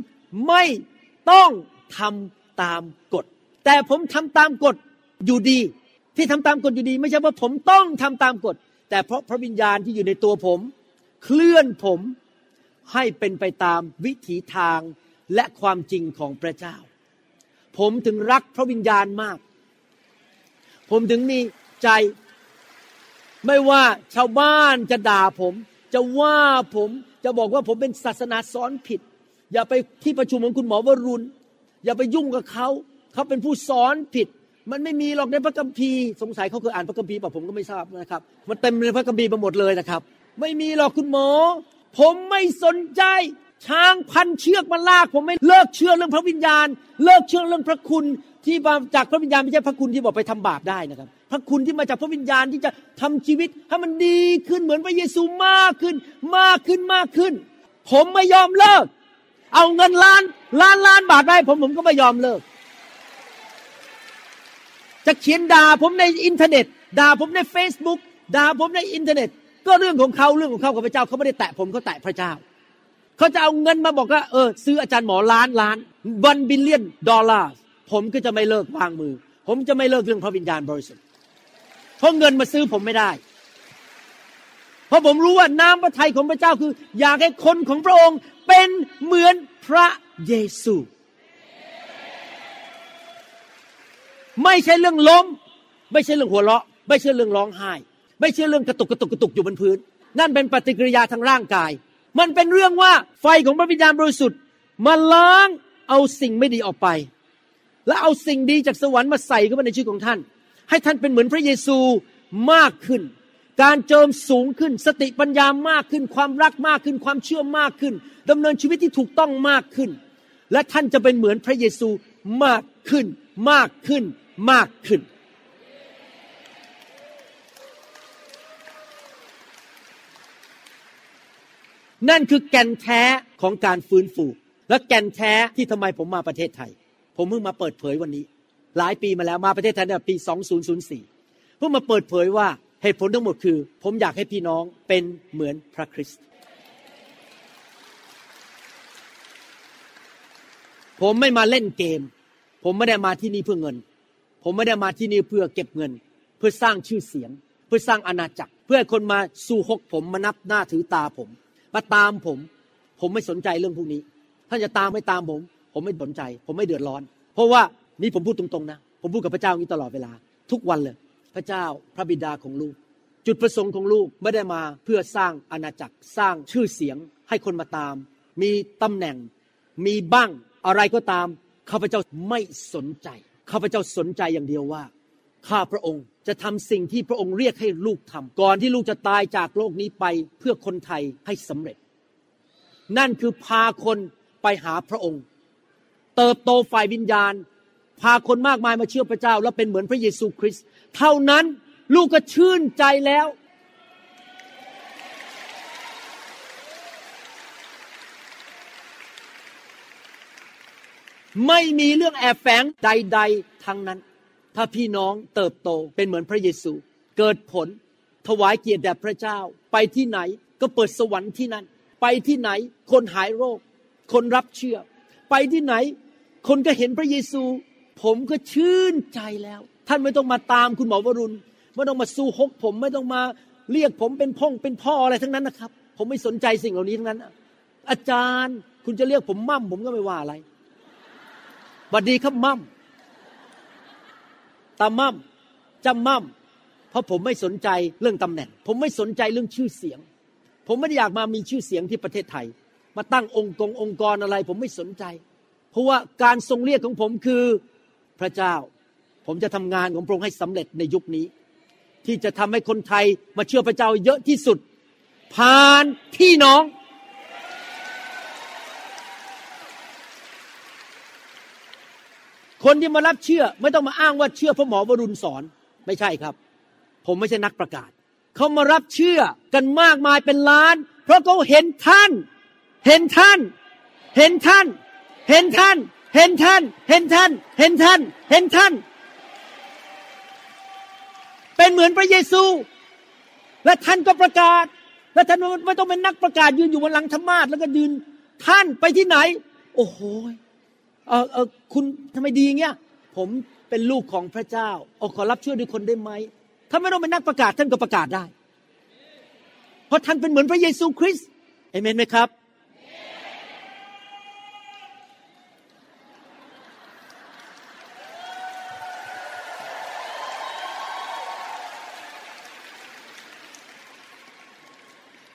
ไม่ต้องทำตามกฎ แต่ผมทำตามกฎอยู่ดี ที่ทำตามกฎอยู่ดี ไม่ใช่ว่าผมต้องทำตามกฎ แต่เพราะพระวิญญาณที่อยู่ในตัวผม เคลื่อนผมให้เป็นไปตามวิถีทางและความจริงของพระเจ้า ผมถึงรักพระวิญญาณมาก ผมถึงมีใจ ไม่ว่าชาวบ้านจะด่าผม จะว่าผมจะบอกว่าผมเป็นศาสนาสอนผิด อย่าไปที่ประชุมของคุณหมอวรุณ อย่าไปยุ่งกับเขา เขาเป็นผู้สอนผิด มันไม่มีหรอกในพระคัมภีร์สงสัยเขาเคยอ่านพระคัมภีร์ป่ะผมก็ไม่ทราบนะครับ มันเต็มในพระคัมภีร์ไปหมดเลยนะครับ ไม่มีหรอกคุณหมอ ผมไม่สนใจ ช้างพันเชือกมาลากผมไม่เลิกเชื่อเรื่องพระวิญญาณ เลิกเชื่อเรื่องพระคุณที่มาจากพระวิญญาณไม่ใช่พระคุณที่บอกไปทำบาปได้นะครับ พระคุณที่มาจากพระวิญญาณที่จะทำชีวิตให้มันดีขึ้นเหมือนพระเยซูมากขึ้น มากขึ้นมากขึ้น ผมไม่ยอมเลิก เอาเงินล้านล้านล้านบาทได้ผมผมก็ไม่ยอมเลิก จะเขียนด่าผมในอินเทอร์เน็ตด่าผมใน Facebook ด่าผมในอินเทอร์เน็ต ก็เรื่องของเขาเรื่องของเขากับพระเจ้าเขาไม่ได้แตะผมเขาแตะพระเจ้า เขาจะเอาเงินมาบอกว่าเออซื้ออาจารย์หมอล้านล้านวันบิลเลียนดอลลาร์ผมก็จะไม่เลิกวางมือ ผมจะไม่เลิกเรื่องพระวิญญาณบริสุทธิ์เพราะเงินมาซื้อผมไม่ได้ เพราะผมรู้ว่าน้ำพระทัยของพระเจ้าคือ อยากให้คนของพระองค์เป็นเหมือนพระเยซู ไม่ใช่เรื่องล้ม ไม่ใช่เรื่องหัวเราะ ไม่ใช่เรื่องร้องไห้ ไม่ใช่เรื่องกระตุกกระตุกกระตุกอยู่บนพื้น นั่นเป็นปฏิกิริยาทางร่างกาย มันเป็นเรื่องว่าไฟของพระวิญญาณบริสุทธิ์มาล้างเอาสิ่งไม่ดีออกไป และเอาสิ่งดีจากสวรรค์มาใส่เข้ามาในชีวิตของท่าน ให้ท่านเป็นเหมือนพระเยซูมากขึ้น การเจิมสูงขึ้น สติปัญญามากขึ้น ความรักมากขึ้น ความเชื่อมากขึ้นดำเนินชีวิตที่ถูกต้องมากขึ้น และท่านจะเป็นเหมือนพระเยซูมากขึ้นมากขึ้นมากขึ้น นั่นคือแก่นแท้ของการฟื้นฟู และแก่นแท้ที่ทำไมผมมาประเทศไทย ผมเพิ่งมาเปิดเผยวันนี้ หลายปีมาแล้วมาประเทศไทยในปี 2004 เพิ่งมาเปิดเผยว่าเหตุผลทั้งหมดคือ ผมอยากให้พี่น้องเป็นเหมือนพระคริสต์ผมไม่มาเล่นเกม ผมไม่ได้มาที่นี่เพื่อเงิน ผมไม่ได้มาที่นี่เพื่อเก็บเงิน เพื่อสร้างชื่อเสียง เพื่อสร้างอาณาจักร เพื่อให้คนมาสู่หกผมมานับหน้าถือตาผม มาตามผม ผมไม่สนใจเรื่องพวกนี้ ท่านจะตามไม่ตามผม ผมไม่สนใจ ผมไม่เดือดร้อน เพราะว่านี่ผมพูดตรงๆนะ ผมพูดกับพระเจ้าอย่างนี้ตลอดเวลา ทุกวันเลย พระเจ้าพระบิดาของลูก จุดประสงค์ของลูกไม่ได้มาเพื่อสร้างอาณาจักรสร้างชื่อเสียง ให้คนมาตาม มีตำแหน่ง มีบ้างอะไรก็ตามข้าพเจ้าไม่สนใจข้าพเจ้าสนใจอย่างเดียวว่า ข้าพระองค์จะทำสิ่งที่พระองค์เรียกให้ลูกทำก่อนที่ลูกจะตายจากโลกนี้ไปเพื่อคนไทยให้สำเร็จ นั่นคือพาคนไปหาพระองค์ เติบโตฝ่ายวิญญาณ พาคนมากมายมาเชื่อพระเจ้า แล้วเป็นเหมือนพระเยซูคริสต์เท่านั้นลูกก็ชื่นใจแล้ว ไม่มีเรื่องแอบแฝงใด ๆ ทั้งนั้น ถ้าพี่น้องเติบโตเป็นเหมือนพระเยซู เกิดผล ถวายเกียรติแด่พระเจ้า ไปที่ไหนก็เปิดสวรรค์ที่นั่น ไปที่ไหนคนหายโรค คนรับเชื่อ ไปที่ไหน คนก็เห็นพระเยซู ผมก็ชื่นใจแล้ว ท่านไม่ต้องมาตามคุณหมอวรุณไม่ต้องมาสู้ฮกผมไม่ต้องมาเรียกผมเป็นพ่องเป็นพ่ออะไรทั้งนั้นนะครับ ผมไม่สนใจสิ่งเหล่านี้ทั้งนั้น อาจารย์คุณจะเรียกผมมั่มผมก็ไม่ว่าอะไรบัดดีครับมั่ม ตามั่มจำมั่มเพราะผมไม่สนใจเรื่องตำแหน่ง ผมไม่สนใจเรื่องชื่อเสียง ผมไม่ได้อยากมามีชื่อเสียงที่ประเทศไทย มาตั้งองค์กงองค์กรอะไร ผมไม่สนใจ เพราะว่าการทรงเรียกของผมคือพระเจ้า ผมจะทำงานของพระองค์ให้สำเร็จในยุคนี้ ที่จะทำให้คนไทยมาเชื่อพระเจ้าเยอะที่สุด ผ่านพี่น้อง คนที่มารับเชื่อไม่ต้องมาอ้างว่าเชื่อพระหมอวรุณสอนไม่ใช่ครับ ผมไม่ใช่นักประกาศ เขามารับเชื่อกันมากมายเป็นล้าน เพราะเขาเห็นท่าน เห็นท่าน เห็นท่าน เห็นท่าน เห็นท่าน เห็นท่าน เห็นท่าน เห็นท่าน เป็นเหมือนพระเยซู และท่านก็ประกาศ และท่านไม่ต้องเป็นนักประกาศยืนอยู่บนหลังธรรมาสแล้วก็ยืนท่านไปที่ไหน โอ้โห เออเออคุณทำไมดีเงี้ย ผมเป็นลูกของพระเจ้าเอาขอรับช่วยด้วยคนได้ไหมถ้าไม่ต้องเป็นนักประกาศท่านก็ประกาศได้ เพราะท่านเป็นเหมือนพระเยซูคริสต์เอเมนไหมครับ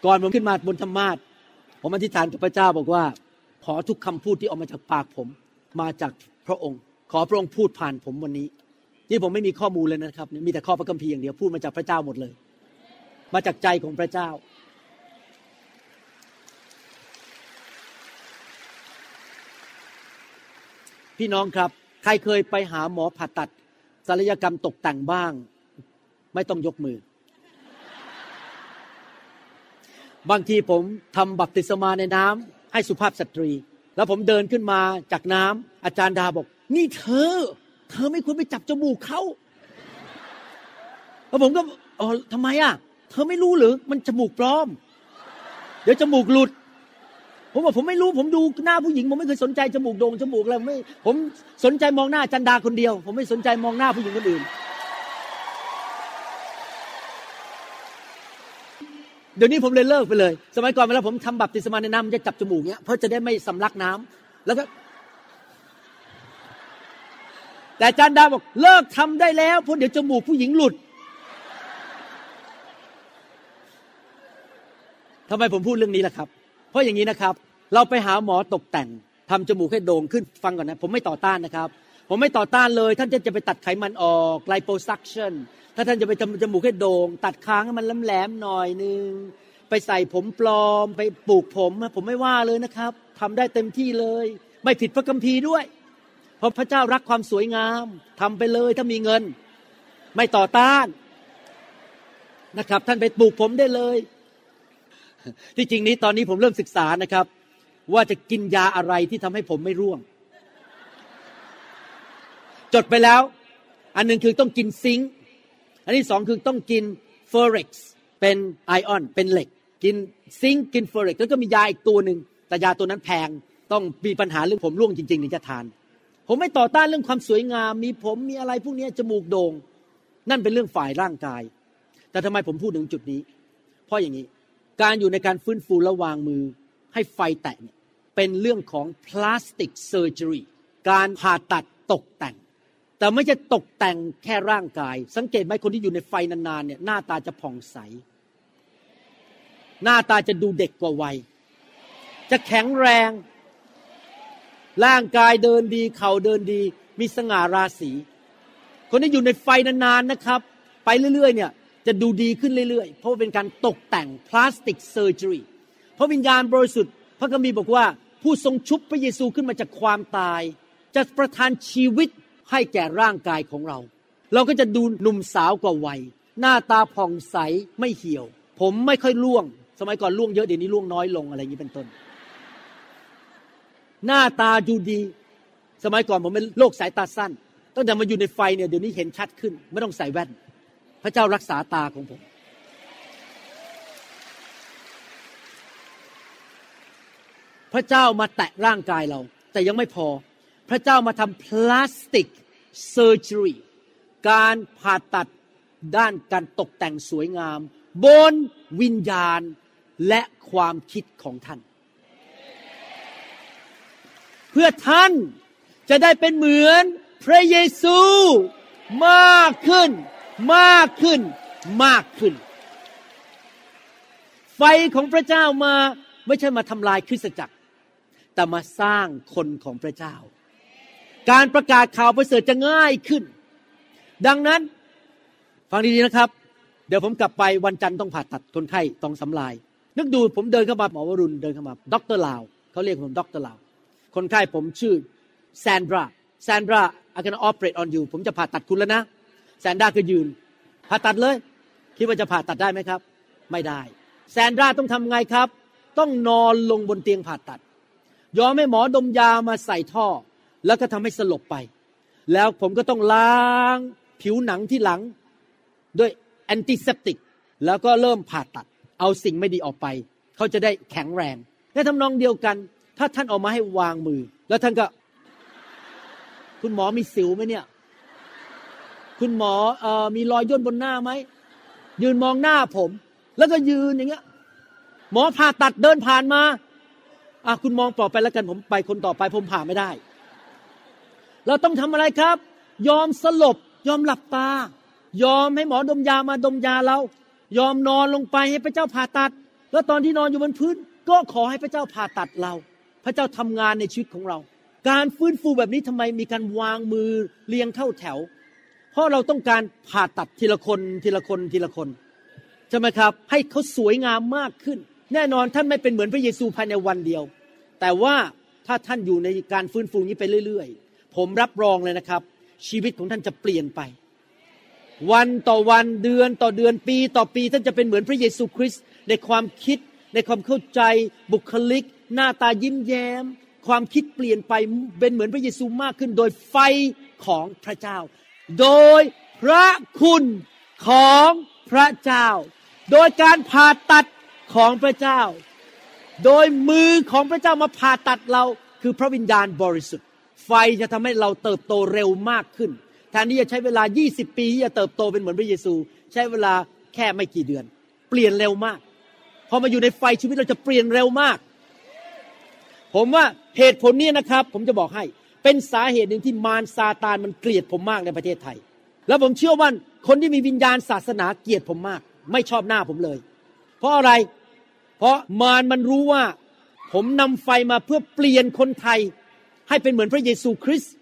ก่อนผมขึ้นมาบนธรรมาสผมอธิษฐานกับพระเจ้าบอกว่า ขอทุกคำพูดที่ออกมาจากปากผม มาจากพระองค์ ขอพระองค์พูดผ่านผมวันนี้ นี่ผมไม่มีข้อมูลเลยนะครับ มีแต่ข้อพระคัมภีร์อย่างเดียวพูดมาจากพระเจ้าหมดเลย มาจากใจของพระเจ้า พี่น้องครับ ใครเคยไปหาหมอผ่าตัดศัลยกรรมตกแต่งบ้าง ไม่ต้องยกมือ บางทีผมทำบัพติศมาในน้ำให้สุภาพสตรี แล้วผมเดินขึ้นมาจากน้ำอาจารย์ดาบอก นี่เธอ เธอไม่ควรไปจับจมูกเขาแล้วผมก็อ๋อทำไมอะ เธอไม่รู้หรือ มันจมูกปลอม เดี๋ยวจมูกหลุด ผมบอกผมไม่รู้ ผมดูหน้าผู้หญิง ผมไม่เคยสนใจจมูกโด่งจมูกอะไรไม่ ผมสนใจมองหน้าจันดาคนเดียว ผมไม่สนใจมองหน้าผู้หญิงคนอื่น เดี๋ยวนี้ผมเลยเลิกไปเลย สมัยก่อนเวลาผมทำบัพติศมาในน้ำมันจะจับจมูกเนี้ยเพื่อจะได้ไม่สำลักน้ำแล้วก็ แต่อาจารย์ดาบอกเลิกทำได้แล้วเพราะเดี๋ยวจมูกผู้หญิงหลุดทำไมผมพูดเรื่องนี้ล่ะครับ เพราะอย่างนี้นะครับ เราไปหาหมอตกแต่งทำจมูกให้โด่งขึ้นฟังก่อนนะ ผมไม่ต่อต้านนะครับ ผมไม่ต่อต้านเลย ท่านจะจะไปตัดไขมันออกไลโปซักชันถ้าท่านจะไปทำจมูกให้โด่งตัดค้างให้มันแหลมๆหน่อยนึงไปใส่ผมปลอม ไปปลูกผมผมไม่ว่าเลยนะครับทำได้เต็มที่เลย ไม่ผิดพระคัมภีร์ด้วย เพราะพระเจ้ารักความสวยงามทำไปเลยถ้ามีเงิน ไม่ต่อต้านนะครับ ท่านไปปลูกผมได้เลย ที่จริงนี้ตอนนี้ผมเริ่มศึกษานะครับ ว่าจะกินยาอะไรที่ทำให้ผมไม่ร่วง จดไปแล้ว อันหนึ่งคือต้องกิน zinc อันที่สองคือต้องกิน ferrous เป็น iron เป็นเหล็ก กิน zinc กิน ferrous แล้วก็มียาอีกตัวหนึ่งแต่ยาตัวนั้นแพงต้องมีปัญหาเรื่องผมร่วงจริงๆถึงจะทาน ผมไม่ต่อต้านเรื่องความสวยงาม มีผมมีอะไรพวกนี้จมูกโด่งนั่นเป็นเรื่องฝ่ายร่างกาย แต่ทำไมผมพูดถึงจุดนี้ เพราะอย่างนี้การอยู่ในการฟื้นฟูและวางมือให้ไฟแตะเนี่ยเป็นเรื่องของพลาสติกเซอร์เจอรีการผ่าตัดตกแต่ง แต่ไม่ใช่ตกแต่งแค่ร่างกาย สังเกตไหมคนที่อยู่ในไฟนานๆเนี่ยหน้าตาจะผ่องใส หน้าตาจะดูเด็กกว่าวัย จะแข็งแรง ร่างกายเดินดี เข่าเดินดี มีสง่าราศีคนที่อยู่ในไฟนานๆนะครับ ไปเรื่อยๆ เนี่ยจะดูดีขึ้นเรื่อยๆ เพราะว่าเป็นการตกแต่ง plastic surgery เพราะวิญญาณบริสุทธิ์ พระคัมภีร์บอกว่า ผู้ทรงชุบพระเยซูขึ้นมาจากความตาย จะประทานชีวิต ให้แก่ร่างกายของเรา เราก็จะดูหนุ่มสาวกว่าวัย หน้าตาผ่องใสไม่เหี่ยว ผมไม่ค่อยร่วง สมัยก่อนร่วงเยอะเดี๋ยวนี้ร่วงน้อยลงอะไรอย่างนี้เป็นต้น หน้าตาดูดี สมัยก่อนผมเป็นโรคสายตาสั้นตั้งแต่มาอยู่ในไฟเนี่ยเดี๋ยวนี้เห็นชัดขึ้น ไม่ต้องใส่แว่น พระเจ้ารักษาตาของผมพระเจ้ามาแตะร่างกายเรา แต่ยังไม่พอ พระเจ้ามาทำพลาสติกเซอร์เจอรีการผ่าตัดด้านการตกแต่งสวยงาม บนวิญญาณและความคิดของท่าน เพื่อท่านจะได้เป็นเหมือนพระเยซูมากขึ้น มากขึ้น มากขึ้น ไฟของพระเจ้ามาไม่ใช่มาทำลายคริสตจักร แต่มาสร้างคนของพระเจ้า การประกาศข่าวประเสริฐจะง่ายขึ้น ดังนั้น ฟังดีๆนะครับ เดี๋ยวผมกลับไปวันจันทร์ต้องผ่าตัดคนไข้ต้องสามราย นึกดูผมเดินเข้ามาหมอวรุณเดินเข้ามาด็อกเตอร์ลาวเขาเรียกผมด็อกเตอร์ลาวคนไข้ผมชื่อแซนดราแซนดรา I can operate on you ผมจะผ่าตัดคุณแล้วนะ Sandra ก็ยืน ผ่าตัดเลย คิดว่าจะผ่าตัดได้ไหมครับ ไม่ได้ Sandra ต้องทำไงครับ ต้องนอนลงบนเตียงผ่าตัด ยอมให้หมอดมยามาใส่ท่อ แล้วก็ทำให้สลบไป แล้วผมก็ต้องล้างผิวหนังที่หลัง ด้วยแอนติเซปติก แล้วก็เริ่มผ่าตัด เอาสิ่งไม่ดีออกไป เขาจะได้แข็งแรงและทำนองเดียวกัน ถ้าท่านออกมาให้วางมือ แล้วท่านก็ คุณหมอมีสิวไหมเนี่ย คุณหมอออมีรอยย่นบนหน้าไหมยืนมองหน้าผม แล้วก็ยืนอย่างเงี้ย หมอผ่าตัดเดินผ่านมาอะคุณมองต่อไปแล้วกันผมไปคนต่อไปผมผ่าไม่ได้ เราต้องทำอะไรครับ ยอมสลบ ยอมหลับตา ยอมให้หมอดมยามาดมยาเรา ยอมนอนลงไปให้พระเจ้าผ่าตัด แล้วตอนที่นอนอยู่บนพื้น ก็ขอให้พระเจ้าผ่าตัดเรา พระเจ้าทำงานในชีวิตของเรา การฟื้นฟูแบบนี้ทำไมมีการวางมือเรียงเข้าแถว เพราะเราต้องการผ่าตัดทีละคนทีละคนทีละคนใช่ไหมครับ ให้เขาสวยงามมากขึ้น แน่นอนท่านไม่เป็นเหมือนพระเยซูภายในวันเดียว แต่ว่าถ้าท่านอยู่ในการฟื้นฟูนี้ไปเรื่อยๆ ผมรับรองเลยนะครับ ชีวิตของท่านจะเปลี่ยนไป วันต่อวันเดือนต่อเดือนปีต่อปีท่านจะเป็นเหมือนพระเยซูคริสต์ในความคิด ในความเข้าใจ บุคลิก หน้าตายิ้มแย้ม ความคิดเปลี่ยนไปเป็นเหมือนพระเยซูมากขึ้น โดยไฟของพระเจ้า โดยพระคุณของพระเจ้า โดยการผ่าตัดของพระเจ้า โดยมือของพระเจ้ามาผ่าตัดเราคือพระวิญญาณบริสุทธิ์ ไฟจะทำให้เราเติบโตเร็วมากขึ้นแทนที่จะใช้เวลา 20 ปีที่จะเติบโตเป็นเหมือนพระเยซู ใช้เวลาแค่ไม่กี่เดือน เปลี่ยนเร็วมาก พอมาอยู่ในไฟชีวิตเราจะเปลี่ยนเร็วมาก ผมว่าเหตุผลนี้นะครับ ผมจะบอกให้ เป็นสาเหตุหนึ่งที่มารซาตานมันเกลียดผมมากในประเทศไทย แล้วผมเชื่อว่าคนที่มีวิญญาณศาสนาเกลียดผมมาก ไม่ชอบหน้าผมเลย เพราะอะไร เพราะมารมันรู้ว่า ผมนำไฟมาเพื่อเปลี่ยนคนไทย ให้เป็นเหมือนพระเยซูคริสต์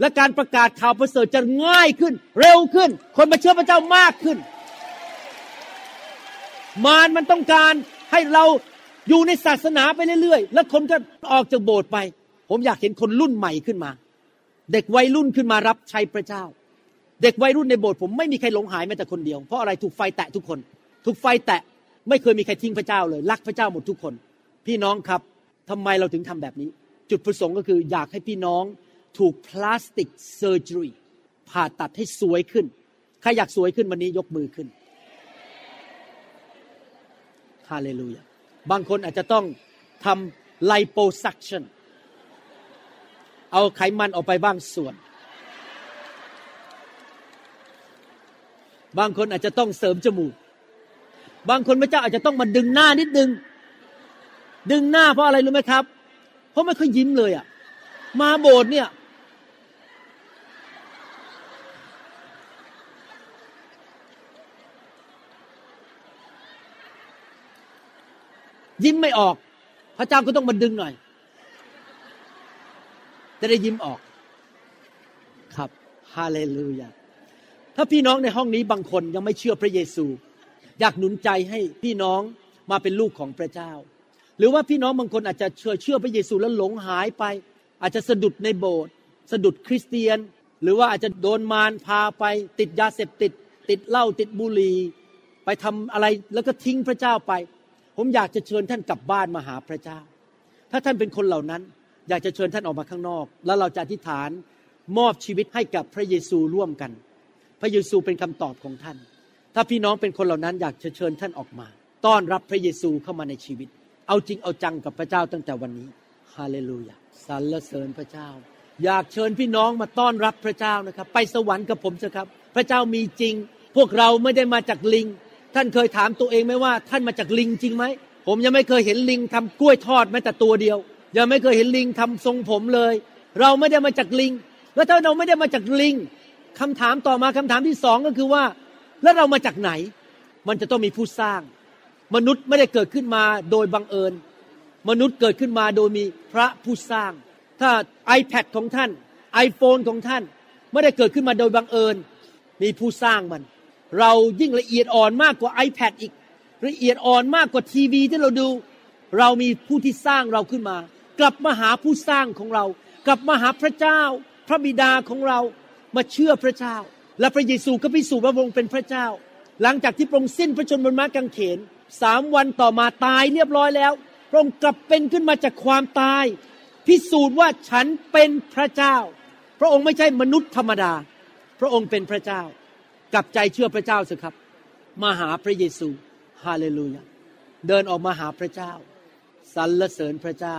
และการประกาศข่าวประเสริฐจะง่ายขึ้น เร็วขึ้น คนมาเชื่อพระเจ้ามากขึ้น มารมันต้องการให้เราอยู่ในศาสนาไปเรื่อยๆ แล้วคนก็ออกจากโบสถ์ไป ผมอยากเห็นคนรุ่นใหม่ขึ้นมา เด็กวัยรุ่นขึ้นมารับใช้พระเจ้า เด็กวัยรุ่นในโบสถ์ผมไม่มีใครหลงหายแม้แต่คนเดียว เพราะอะไรถูกไฟแตะทุกคน ถูกไฟแตะไม่เคยมีใครทิ้งพระเจ้าเลย รักพระเจ้าหมดทุกคน พี่น้องครับทำไมเราถึงทำแบบนี้ จุดประสงค์ก็คืออยากให้พี่น้องถูกพลาสติกเซอร์เจอรี่ผ่าตัดให้สวยขึ้น ใครอยากสวยขึ้นวันนี้ยกมือขึ้นฮาเลลูยาบางคนอาจจะต้องทำไลโปซักชันเอาไขมันออกไปบ้างส่วน บางคนอาจจะต้องเสริมจมูก บางคนพระเจ้าอาจจะต้องมาดึงหน้านิดนึง ดึงหน้าเพราะอะไรรู้ไหมครับ ราะไม่ค่อยยิ้มเลยอะ่ะ มาโบสถ์เนี่ย ยิ้มไม่ออก พระเจ้าก็ต้องมาดึงหน่อย จะได้ยิ้มออก ครับฮาเลลูยาถ้าพี่น้องในห้องนี้บางคนยังไม่เชื่อพระเยซู อยากหนุนใจให้พี่น้องมาเป็นลูกของพระเจ้า หรือว่าพี่น้องบางคนอาจจะเชื่อเชื่อพระเยซูแล้วหลงหายไป อาจจะสะดุดในโบสถ์สะดุดคริสเตียน หรือว่าอาจจะโดนมารพาไป ติดยาเสพติด ติดเหล้าติดบุหรี่ไปทำอะไรแล้วก็ทิ้งพระเจ้าไป ผมอยากจะเชิญท่านกลับบ้านมาหาพระเจ้า ถ้าท่านเป็นคนเหล่านั้น อยากจะเชิญท่านออกมาข้างนอก แล้วเราจะอธิษฐานมอบชีวิตให้กับพระเยซูร่วมกัน พระเยซูเป็นคำตอบของท่าน ถ้าพี่น้องเป็นคนเหล่านั้นอยากจะเชิญท่านออกมา ต้อนรับพระเยซูเข้ามาในชีวิต เอาจริงเอาจังกับพระเจ้าตั้งแต่วันนี้ฮาเลลูยาสรรเสริญพระเจ้า อยากเชิญพี่น้องมาต้อนรับพระเจ้านะครับ ไปสวรรค์กับผมเถอะครับ พระเจ้ามีจริง พวกเราไม่ได้มาจากลิง ท่านเคยถามตัวเองไหมว่า ท่านมาจากลิงจริงไหมผมยังไม่เคยเห็นลิงทำกล้วยทอดแม้แต่ตัวเดียว ยังไม่เคยเห็นลิงทำทรงผมเลย เราไม่ได้มาจากลิง แล้วถ้าเราไม่ได้มาจากลิงคำถามต่อมาคำถามที่สองก็คือว่า แล้วเรามาจากไหน มันจะต้องมีผู้สร้าง มนุษย์ไม่ได้เกิดขึ้นมาโดยบังเอิญ มนุษย์เกิดขึ้นมาโดยมีพระผู้สร้าง ถ้า iPad ของท่าน iPhone ของท่าน ไม่ได้เกิดขึ้นมาโดยบังเอิญ มีผู้สร้างมัน เรายิ่งละเอียดอ่อนมากกว่า iPad อีก ละเอียดอ่อนมากกว่าทีวีที่เราดู เรามีผู้ที่สร้างเราขึ้นมา กลับมาหาผู้สร้างของเรา กลับมาหาพระเจ้า พระบิดาของเรา มาเชื่อพระเจ้า และพระเยซูก็พิสูจน์ว่าพระองค์เป็นพระเจ้า หลังจากที่พระองค์สิ้นพระชนม์บนม้ากางเขนสามวันต่อมาตายเรียบร้อยแล้ว พระองค์กลับเป็นขึ้นมาจากความตาย พิสูจน์ว่าฉันเป็นพระเจ้า พระองค์ไม่ใช่มนุษย์ธรรมดา พระองค์เป็นพระเจ้ากลับใจเชื่อพระเจ้าสิครับ มาหาพระเยซูฮาเลลูยาเดินออกมาหาพระเจ้าสรรเสริญพระเจ้า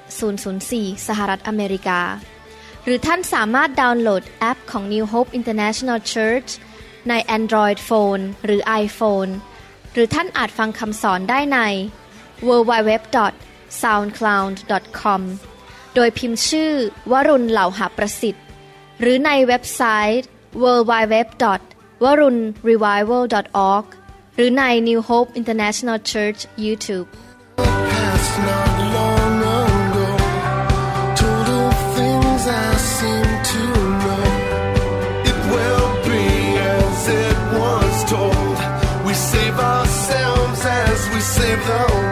004 สหรัฐอเมริกา หรือท่านสามารถดาวน์โหลดแอปของ New Hope International Church ใน Android Phone หรือ iPhone หรือท่านอาจฟังคำสอนได้ใน www.soundcloud.com โดยพิมพ์ชื่อ วรุณเหล่าหาประสิทธิ์ หรือในเว็บไซต์ www.warunrevival.org หรือใน New Hope International Church YouTube though